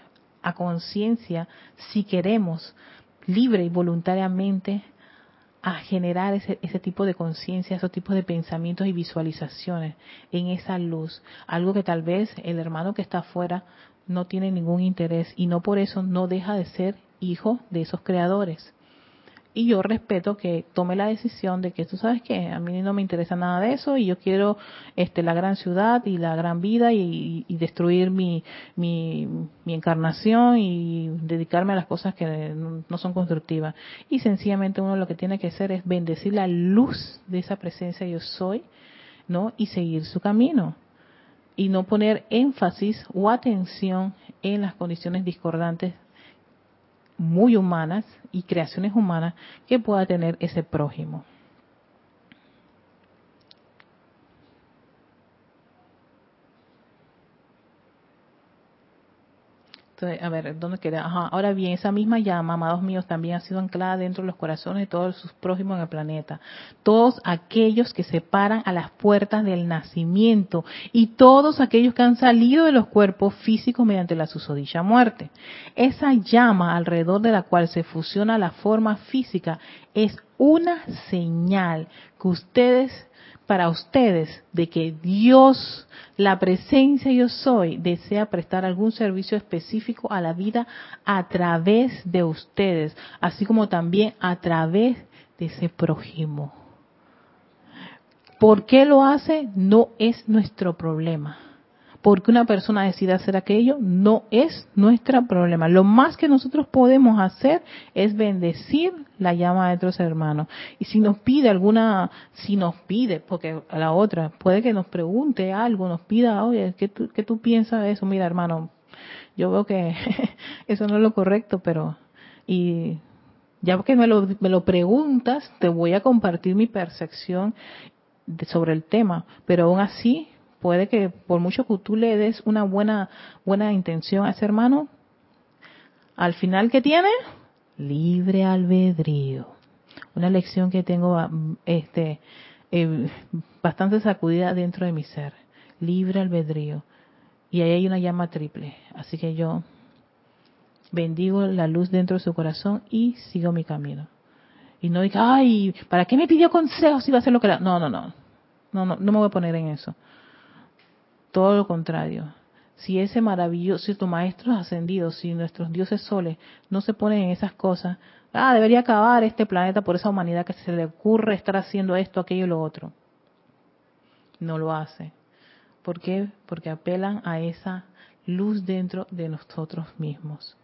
a conciencia si queremos libre y voluntariamente a generar ese, ese tipo de conciencia, esos tipos de pensamientos y visualizaciones en esa luz, algo que tal vez el hermano que está afuera no tiene ningún interés y no por eso no deja de ser hijo de esos creadores y yo respeto que tome la decisión de que tú sabes que a mí no me interesa nada de eso y yo quiero este la gran ciudad y la gran vida y, destruir mi, mi, encarnación y dedicarme a las cosas que no son constructivas y sencillamente uno lo que tiene que hacer es bendecir la luz de esa presencia yo soy no y seguir su camino. Y no poner énfasis o atención en las condiciones discordantes muy humanas y creaciones humanas que pueda tener ese prójimo. A ver, ¿dónde queda? Ahora bien, esa misma llama, amados míos, también ha sido anclada dentro de los corazones de todos sus prójimos en el planeta. Todos aquellos que se paran a las puertas del nacimiento y todos aquellos que han salido de los cuerpos físicos mediante la susodicha muerte. Esa llama alrededor de la cual se fusiona la forma física es una señal que ustedes para ustedes de que Dios, la presencia yo soy, desea prestar algún servicio específico a la vida a través de ustedes, así como también a través de ese prójimo. ¿Por qué lo hace? No es nuestro problema porque una persona decida hacer aquello no es nuestro problema. Lo más que nosotros podemos hacer es bendecir la llama de nuestros hermanos. Y si nos pide alguna, si nos pide, porque a la otra puede que nos pregunte algo, nos pida, oye, ¿qué tú, qué tú piensas de eso? Mira, hermano, yo veo que [laughs] eso no es lo correcto, pero y ya que me lo, me lo preguntas, te voy a compartir mi percepción sobre el tema, pero aún así puede que por mucho que tú le des una buena buena intención a ese hermano, al final que tiene libre albedrío. Una lección que tengo este eh, bastante sacudida dentro de mi ser, libre albedrío. Y ahí hay una llama triple, así que yo bendigo la luz dentro de su corazón y sigo mi camino. Y no diga, ay, ¿para qué me pidió consejos si va a hacer lo que era? No, no, no. No, no, no me voy a poner en eso. Todo lo contrario. Si ese maravilloso, si tu maestro ascendido, si nuestros dioses soles no se ponen en esas cosas, ah, debería acabar este planeta por esa humanidad que se le ocurre estar haciendo esto, aquello y lo otro. No lo hace. ¿Por qué? Porque apelan a esa luz dentro de nosotros mismos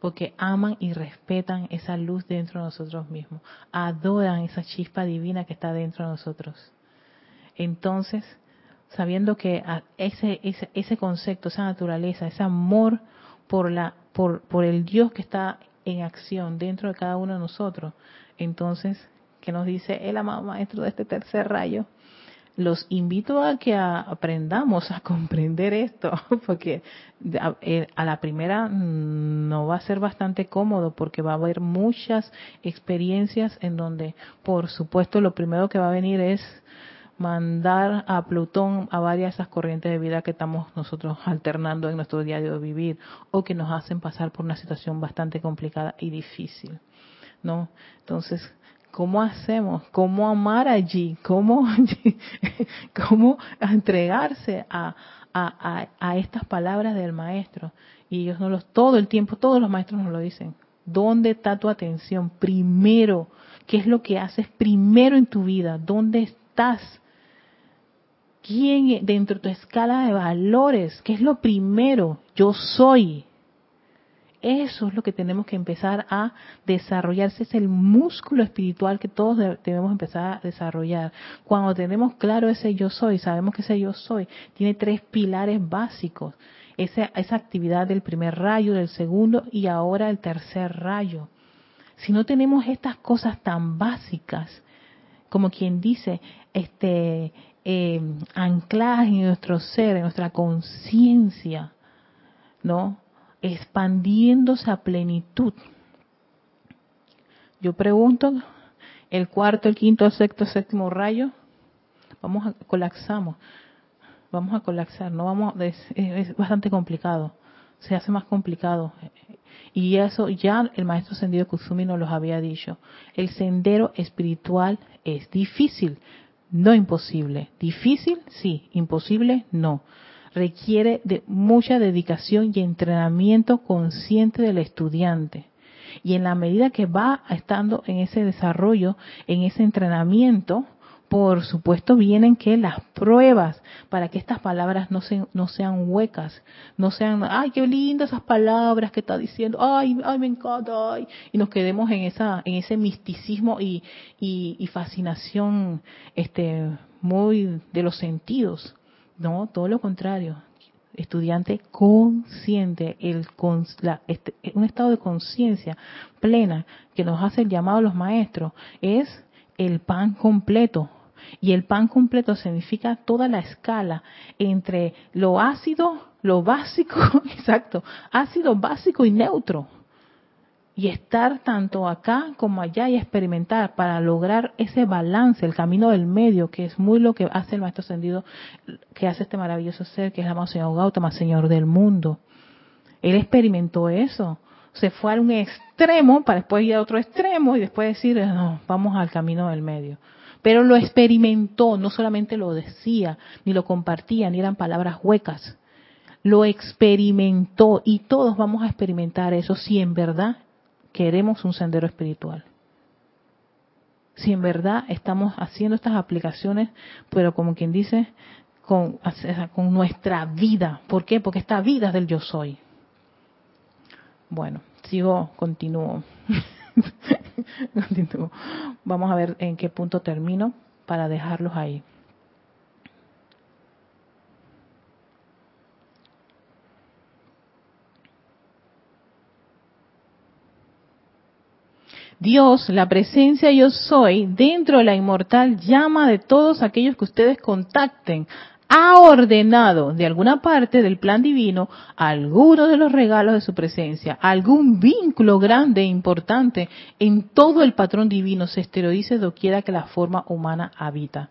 porque aman y respetan esa luz dentro de nosotros mismos, adoran esa chispa divina que está dentro de nosotros. Entonces, sabiendo que ese, ese, ese concepto, esa naturaleza, ese amor por, la, por, por el Dios que está en acción dentro de cada uno de nosotros, entonces, ¿qué nos dice el amado maestro de este tercer rayo? los invito a que aprendamos a comprender esto, [laughs] porque eh, a, la primera no va a ser bastante cómodo, porque va a haber muchas experiencias en donde, por supuesto, lo primero que va a venir es mandar a Plutón a varias de esas corrientes de vida que estamos nosotros alternando en nuestro diario de vivir o que nos hacen pasar por una situación bastante complicada y difícil. ¿No? Entonces, ¿Cómo hacemos? ¿Cómo amar allí? ¿Cómo, [laughs] cómo entregarse a, a, estas palabras del maestro? Y ellos no los, todo el tiempo, todos los maestros nos lo dicen. ¿Dónde está tu atención? Primero, ¿qué es lo que haces primero en tu vida? ¿Dónde estás? ¿Quién dentro de tu escala de valores? ¿Qué es lo primero? Yo soy. Eso es lo que tenemos que empezar a desarrollar. Ese es el músculo espiritual que todos debemos empezar a desarrollar. Cuando tenemos claro ese yo soy, sabemos que ese yo soy tiene tres pilares básicos. Esa, esa actividad del primer rayo, del segundo y ahora el tercer rayo. Si no tenemos estas cosas tan básicas, como quien dice, este, eh, ancladas en nuestro ser, en nuestra conciencia, ¿no? expandiéndose a plenitud. Yo pregunto, el cuarto, el quinto, el sexto, el séptimo rayo, vamos a colapsamos, vamos a colapsar, no vamos, es, es bastante complicado, se hace más complicado. Y eso ya el maestro ascendido Kusumi nos los había dicho. El sendero espiritual es difícil, no imposible. Difícil, sí, imposible, no requiere de mucha dedicación y entrenamiento consciente del estudiante. Y en la medida que va estando en ese desarrollo, en ese entrenamiento, por supuesto vienen que las pruebas para que estas palabras no, no sean huecas, no sean, ay, qué lindas esas palabras que está diciendo, ay, ay, me encanta, ay, y nos quedemos en esa, en ese misticismo y, y, y fascinación, este, muy de los sentidos. No, todo lo contrario. Estudiante consciente, el, este, un estado de conciencia plena que nos hace el llamado a los maestros es el pan completo. Y el pan completo significa toda la escala entre lo ácido, lo básico, [laughs] exacto, ácido básico y neutro y estar tanto acá como allá y experimentar para lograr ese balance, el camino del medio, que es muy lo que hace el maestro ascendido, que hace este maravilloso ser, que es el amado Señor Gautama, Señor del mundo. Él experimentó eso. Se fue a un extremo para después ir a otro extremo y después decir, no, vamos al camino del medio. Pero lo experimentó, no solamente lo decía, ni lo compartía, ni eran palabras huecas. Lo experimentó y todos vamos a experimentar eso si en verdad queremos un sendero espiritual. Si en verdad estamos haciendo estas aplicaciones, pero como quien dice, con, con nuestra vida. ¿Por qué? Porque esta vida es del yo soy. Bueno, sigo, continúo. [laughs] continúo. Vamos a ver en qué punto termino para dejarlos ahí. Dios, la presencia yo soy, dentro de la inmortal llama de todos aquellos que ustedes contacten, ha ordenado de alguna parte del plan divino alguno de los regalos de su presencia, algún vínculo grande e importante en todo el patrón divino se esterodice doquiera que la forma humana habita.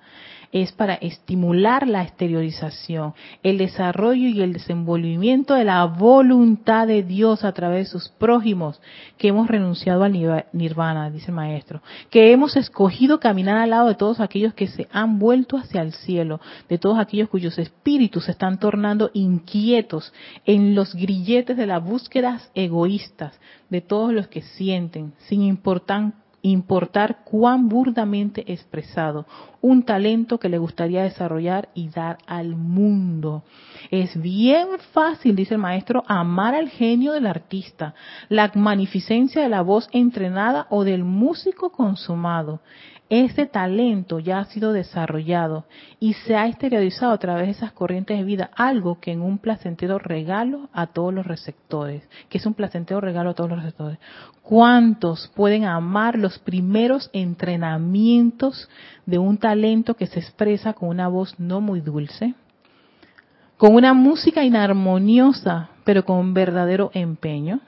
Es para estimular la exteriorización, el desarrollo y el desenvolvimiento de la voluntad de Dios a través de sus prójimos, que hemos renunciado al nirvana, dice el maestro, que hemos escogido caminar al lado de todos aquellos que se han vuelto hacia el cielo, de todos aquellos cuyos espíritus se están tornando inquietos en los grilletes de las búsquedas egoístas, de todos los que sienten, sin importar importar cuán burdamente expresado, un talento que le gustaría desarrollar y dar al mundo. Es bien fácil, dice el maestro, amar al genio del artista, la magnificencia de la voz entrenada o del músico consumado. Ese talento ya ha sido desarrollado y se ha exteriorizado a través de esas corrientes de vida, algo que en un placentero regalo a todos los receptores, que es un placentero regalo a todos los receptores. ¿Cuántos pueden amar los primeros entrenamientos de un talento que se expresa con una voz no muy dulce? Con una música inarmoniosa, pero con verdadero empeño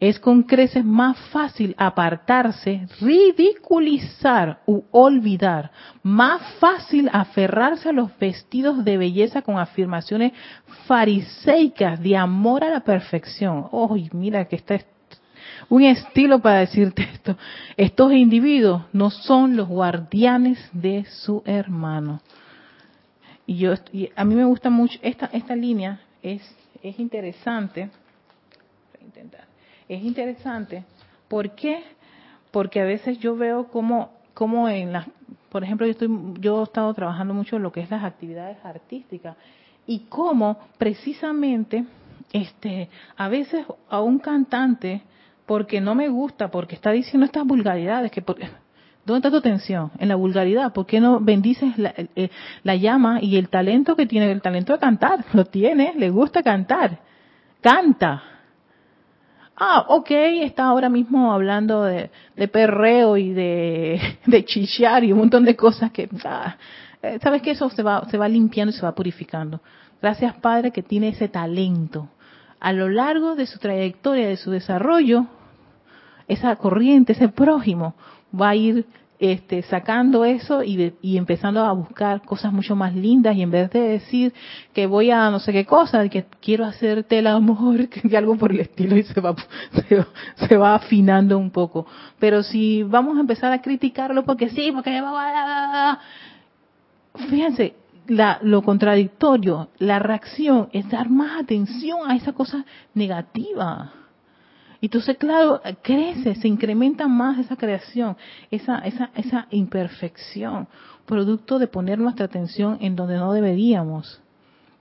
es con creces más fácil apartarse, ridiculizar u olvidar, más fácil aferrarse a los vestidos de belleza con afirmaciones fariseicas de amor a la perfección. Oh, mira que está un estilo para decirte esto. Estos individuos no son los guardianes de su hermano. Y yo a mí me gusta mucho esta esta línea es es interesante. Voy a intentar es interesante. ¿Por qué? Porque a veces yo veo como, como en las, por ejemplo, yo, estoy, yo he estado trabajando mucho en lo que es las actividades artísticas y cómo precisamente este, a veces a un cantante, porque no me gusta, porque está diciendo estas vulgaridades, que ¿Dónde está tu atención? En la vulgaridad. ¿Por qué no bendices la, eh, la, llama y el talento que tiene, el talento de cantar? Lo tiene, le gusta cantar. Canta ah, ok, está ahora mismo hablando de, perreo y de, [laughs] de y un montón de cosas que, ah, eh, sabes que eso se va, se va limpiando y se va purificando. Gracias Padre que tiene ese talento. A lo largo de su trayectoria, de su desarrollo, esa corriente, ese prójimo, va a ir este, sacando eso y, y, empezando a buscar cosas mucho más lindas y en vez de decir que voy a no sé qué cosa, que quiero hacerte el amor, [laughs] que algo por el estilo y se va, [laughs] se, va afinando un poco. Pero si vamos a empezar a criticarlo porque sí, porque fíjense, la, lo contradictorio, la reacción es dar más atención a esa cosa negativa entonces, claro, crece, se incrementa más esa creación, esa, esa, esa imperfección, producto de poner nuestra atención en donde no deberíamos.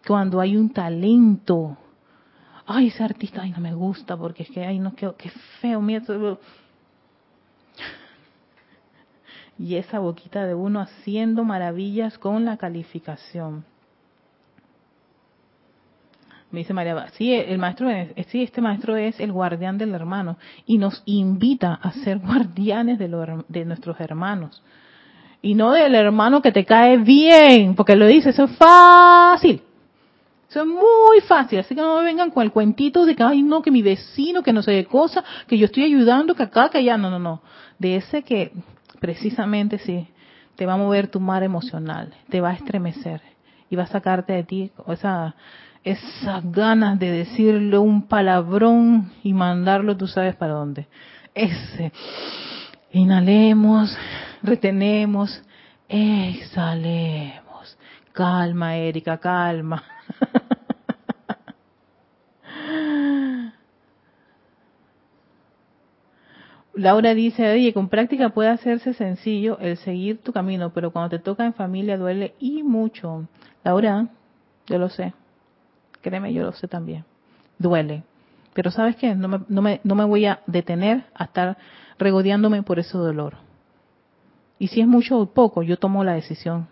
Cuando hay un talento, ay, ese artista, ay, no me gusta porque es que, ay, no, qué, qué feo, mira. Y esa boquita de uno haciendo maravillas con la calificación. Me dice María, sí, el maestro es, sí, este maestro es el guardián del hermano y nos invita a ser [laughs] guardianes de, de nuestros hermanos. Y no del hermano que te cae bien, porque lo dice, eso es fácil. Eso es muy fácil, así que no me vengan con el cuentito de que, ay, no, que mi vecino, que no sé qué cosa, que yo estoy ayudando, que acá, que allá, no, no, no. De ese que precisamente sí, te va a mover tu mar emocional, te va a estremecer y va a sacarte de ti esa esas ganas de decirle un palabrón y mandarlo, tú sabes para dónde. Ese. Inhalemos, retenemos, exhalemos. Calma, Erika, calma. [laughs] Laura dice, oye, con práctica puede hacerse sencillo el seguir tu camino, pero cuando te toca en familia duele y mucho. Laura, yo lo sé. Créeme, yo lo sé también. Duele. Pero ¿sabes qué? No me, no me, no me voy a detener a estar regodeándome por ese dolor. Y si es mucho o poco, yo tomo la decisión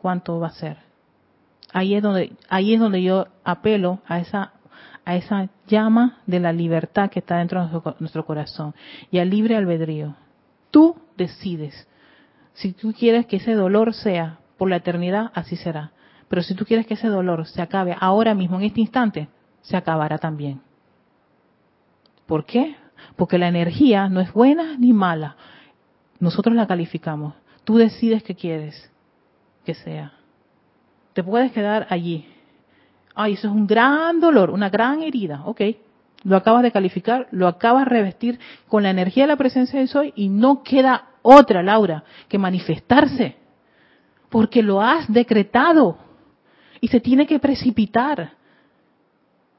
cuánto va a ser. Ahí es donde, ahí es donde yo apelo a esa, a esa llama de la libertad que está dentro de nuestro, nuestro corazón y al libre albedrío. Tú decides. Si tú quieres que ese dolor sea por la eternidad, así será. Pero si tú quieres que ese dolor se acabe ahora mismo, en este instante, se acabará también. ¿Por qué? Porque la energía no es buena ni mala. Nosotros la calificamos. Tú decides qué quieres. que sea. Te puedes quedar allí. Ay, eso es un gran dolor, una gran herida. Ok, lo acabas de calificar, lo acabas de revestir con la energía de la presencia de Soy y no queda otra, Laura, que manifestarse. Porque lo has decretado y se tiene que precipitar.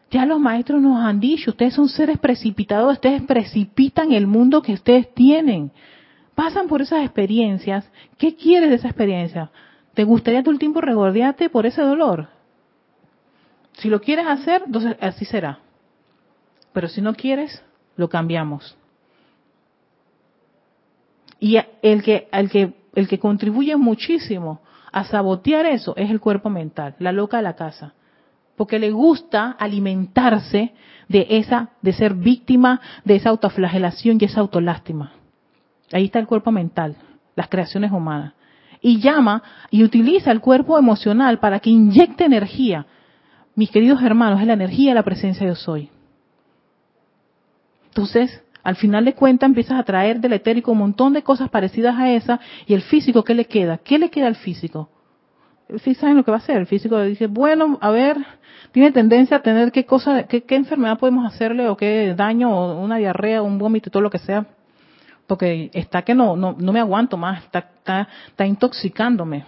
Ya los maestros nos han dicho, ustedes son seres precipitados, ustedes precipitan el mundo que ustedes tienen. Pasan por esas experiencias. ¿Qué quieres de esa experiencia? ¿Te gustaría todo el tiempo regordearte por ese dolor? Si lo quieres hacer, entonces así será. Pero si no quieres, lo cambiamos. Y el que, el que, el que contribuye muchísimo a sabotear eso es el cuerpo mental, la loca de la casa. Porque le gusta alimentarse de esa, de ser víctima de esa autoflagelación y esa autolástima. Ahí está el cuerpo mental, las creaciones humanas. Y llama y utiliza el cuerpo emocional para que inyecte energía. Mis queridos hermanos, es la energía de la presencia de yo soy. Entonces, al final de cuentas empiezas a traer del etérico un montón de cosas parecidas a esa y el físico, ¿qué le queda? ¿Qué le queda al físico? Sí saben lo que va a hacer. El físico dice, bueno, a ver, tiene tendencia a tener qué cosa, qué, enfermedad podemos hacerle o qué daño o una diarrea, un vómito, todo lo que sea. Porque está que no, no, no me aguanto más, está, está, está intoxicándome.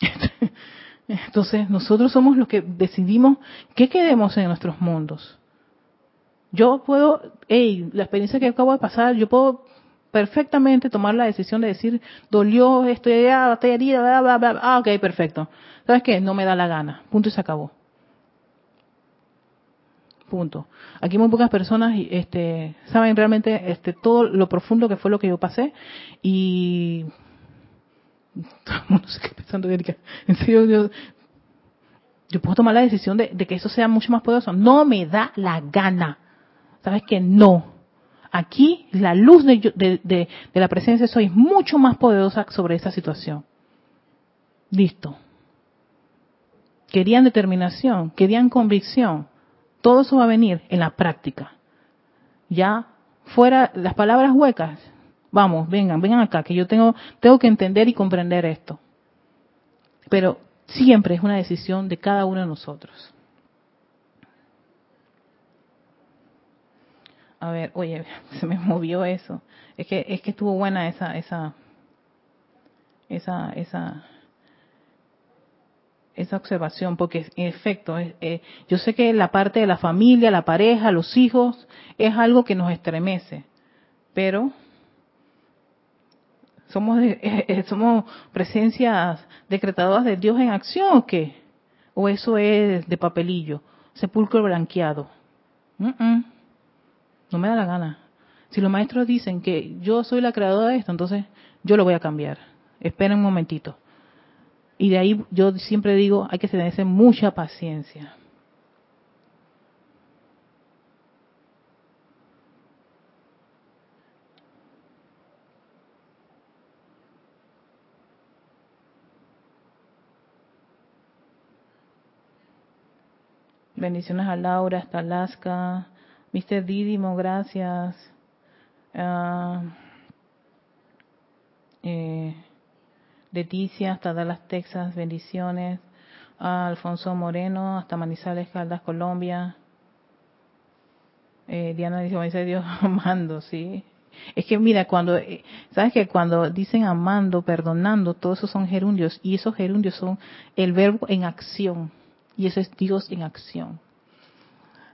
[laughs] Entonces, nosotros somos los que decidimos qué queremos en nuestros mundos. Yo puedo, hey, la experiencia que acabo de pasar, yo puedo perfectamente tomar la decisión de decir, dolió, estoy allá, estoy herida, bla, bla, bla, ah, ok, perfecto. ¿Sabes qué? No me da la gana. Punto y se acabó. Punto. Aquí muy pocas personas este, saben realmente este, todo lo profundo que fue lo que yo pasé y no sé qué pensando, En serio, yo, yo puedo tomar la decisión de, de, que eso sea mucho más poderoso. No me da la gana. ¿Sabes que No. Aquí la luz de, la presencia de Soy es mucho más poderosa sobre esa situación. Listo. Querían determinación, querían convicción. Todo eso va a venir en la práctica. Ya fuera las palabras huecas. Vamos, vengan, vengan acá, que yo tengo, tengo que entender y comprender esto. Pero siempre es una decisión de cada uno de nosotros. A ver, oye, [laughs] se me movió eso. Es que es que estuvo buena esa esa esa esa esa observación, porque en efecto, eh, yo sé que la parte de la familia, la pareja, los hijos, es algo que nos estremece, pero somos [laughs] eh, eh, somos presencias decretadoras de Dios en acción o qué? O eso es de papelillo, sepulcro blanqueado. No me da la gana. Si los maestros dicen que yo soy la creadora de esto, entonces yo lo voy a cambiar. Esperen un momentito. Y de ahí yo siempre digo, hay que tener mucha paciencia. Bendiciones a Laura, hasta Alaska. Mr. Didimo, gracias. Uh, eh, Leticia, hasta Dallas, Texas, bendiciones. Alfonso Moreno, hasta Manizales, Caldas, Colombia. Eh, Diana dice, dice Dios [laughs] amando, sí. Es que mira, cuando, eh, sabes que cuando dicen amando, perdonando, todos esos son gerundios y esos gerundios son el verbo en acción y eso es Dios en acción.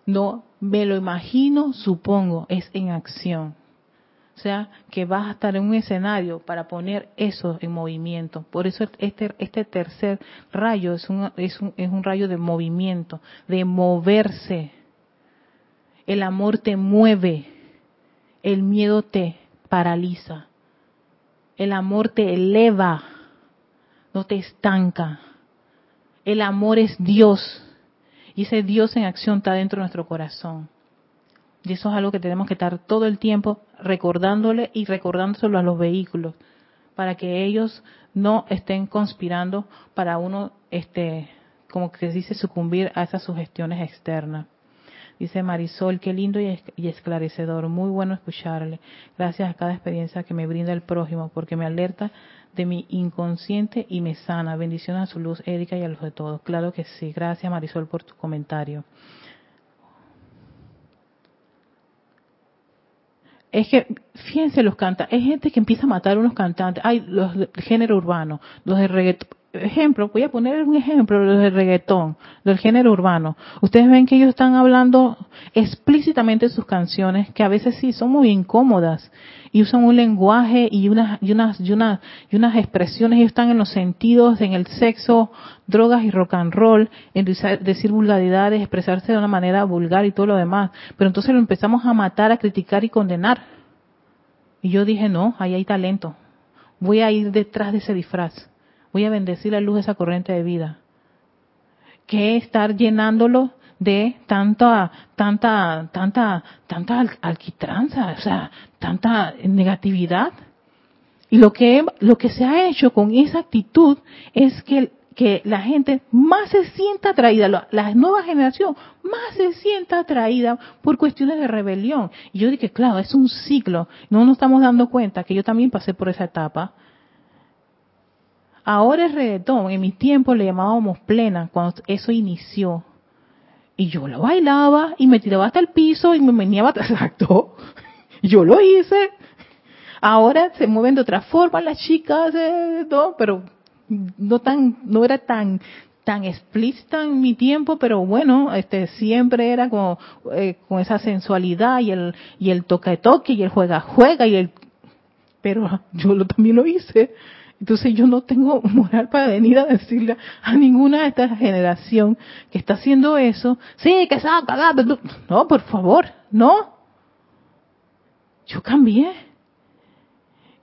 No me lo imagino, supongo, es en acción. O sea, que vas a estar en un escenario para poner eso en movimiento. Por eso este, este tercer rayo es un, rayo de movimiento, de moverse. El amor te mueve, el miedo te paraliza, el amor te eleva, no te estanca. El amor es Dios, y ese Dios en acción está dentro de nuestro corazón. Y eso es algo que tenemos que estar todo el tiempo recordándole y recordándoselo a los vehículos para que ellos no estén conspirando para uno, este, como que se dice, sucumbir a esas sugestiones externas. Dice Marisol, qué lindo y esclarecedor, muy bueno escucharle. Gracias a cada experiencia que me brinda el prójimo, porque me alerta de mi inconsciente y me sana. Bendiciones a su luz, Erika, y a los de todos. Claro que sí. Gracias, Marisol, por tu comentario. es que, fíjense los cantantes, hay gente que empieza a matar a unos cantantes, hay los de género urbano, los de reggaetón, ejemplo, voy a poner un ejemplo, los de reggaetón, del género urbano. Ustedes ven que ellos están hablando explícitamente en sus canciones, que a veces sí son muy incómodas, y usan un lenguaje y unas, y unas, y unas, y unas expresiones, ellos están en los sentidos, en el sexo, drogas y rock and roll, en decir vulgaridades, expresarse de una manera vulgar y todo lo demás. Pero entonces lo empezamos a matar, a criticar y condenar. Y yo dije, no, ahí hay talento. Voy a ir detrás de ese disfraz. Voy a bendecir la luz de esa corriente de vida. Que estar llenándolo de tanta, tanta, tanta, tanta alquitranza, o sea, tanta negatividad. Y lo que, lo que se ha hecho con esa actitud es que, que la gente más se sienta atraída, la, nueva generación más se sienta atraída por cuestiones de rebelión. Y yo dije, claro, es un ciclo. No nos estamos dando cuenta que yo también pasé por esa etapa. Ahora es reggaetón, en mi tiempo le llamábamos plena, cuando eso inició. Y yo lo bailaba y me tiraba hasta el piso y me venía [laughs] exacto. Yo lo hice. Ahora se mueven de otra forma las chicas, eh, pero no tan, no era tan tan explícita en mi tiempo, pero bueno, este siempre era como eh, con esa sensualidad y el y el toca toque y el juega juega y el pero yo lo, también lo hice entonces yo no tengo [laughs] moral para venir a decirle a ninguna de esta generación que está haciendo eso, sí, que se va. No, por favor, no. Yo cambié.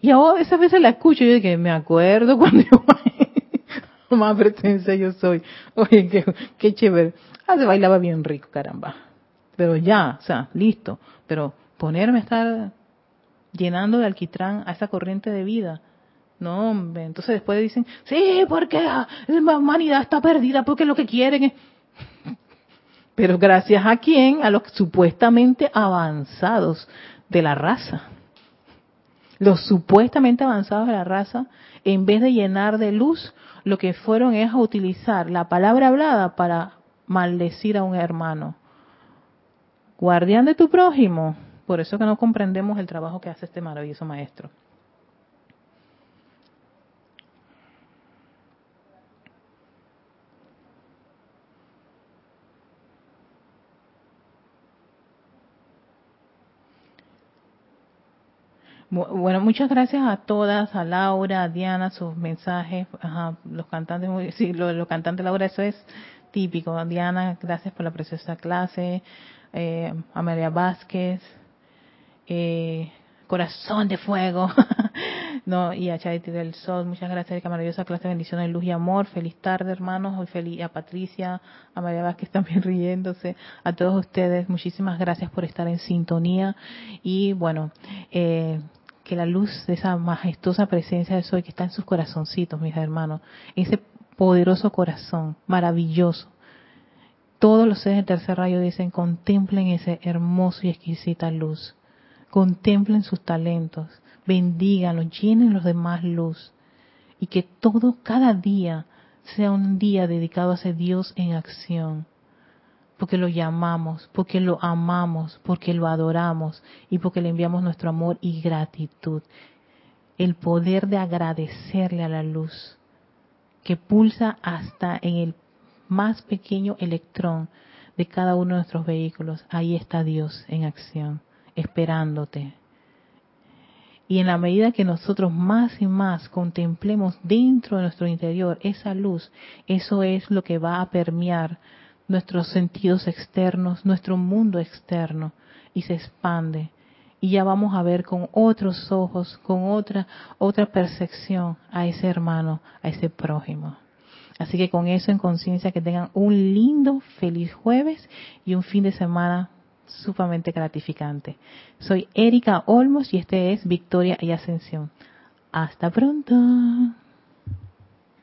Y ahora esas veces la escucho y yo que me acuerdo [laughs] cuando yo más presencia yo soy. Oye, qué, qué chévere. Ah, se bailaba bien rico, caramba. Pero ya, o sea, listo. Pero ponerme a estar llenando de alquitrán a esa corriente de vida no, hombre. Entonces después dicen, sí, porque la humanidad está perdida porque lo que quieren es... [laughs] Pero gracias a quién? A los supuestamente avanzados de la raza. Los supuestamente avanzados de la raza, en vez de llenar de luz, lo que fueron es a utilizar la palabra hablada para maldecir a un hermano. Guardián de tu prójimo. Por eso que no comprendemos el trabajo que hace este maravilloso maestro. Bueno, muchas gracias a todas, a Laura, a Diana, sus mensajes, los cantantes, sí, los, cantantes Laura, eso es típico. Diana, gracias por la preciosa clase, eh, a María Vázquez, eh, Corazón de Fuego, [laughs] no y a Charity del Sol, muchas gracias, Erika, maravillosa clase, bendiciones, luz y amor, feliz tarde hermanos, hoy feliz a Patricia, a María Vázquez [laughs] también riéndose, a todos ustedes, muchísimas gracias por estar en sintonía y bueno, eh, que la luz de esa majestuosa presencia de Soy que está en sus corazoncitos, mis hermanos, ese poderoso corazón, maravilloso. Todos los seres del tercer rayo dicen, contemplen ese hermoso y exquisita luz. Contemplen sus talentos, bendíganlos, llenen los demás luz. Y que todo, cada día, sea un día dedicado a ese Dios en acción porque lo llamamos, porque lo amamos, porque lo adoramos y porque le enviamos nuestro amor y gratitud. El poder de agradecerle a la luz que pulsa hasta en el más pequeño electrón de cada uno de nuestros vehículos. Ahí está Dios en acción, esperándote. Y en la medida que nosotros más y más contemplemos dentro de nuestro interior esa luz, eso es lo que va a permear nuestros sentidos externos, nuestro mundo externo, y se expande. Y ya vamos a ver con otros ojos, con otra, otra percepción a ese hermano, a ese prójimo. Así que con eso en conciencia que tengan un lindo, feliz jueves y un fin de semana sumamente gratificante. Soy Erika Olmos y este es Victoria y Ascensión. Hasta pronto.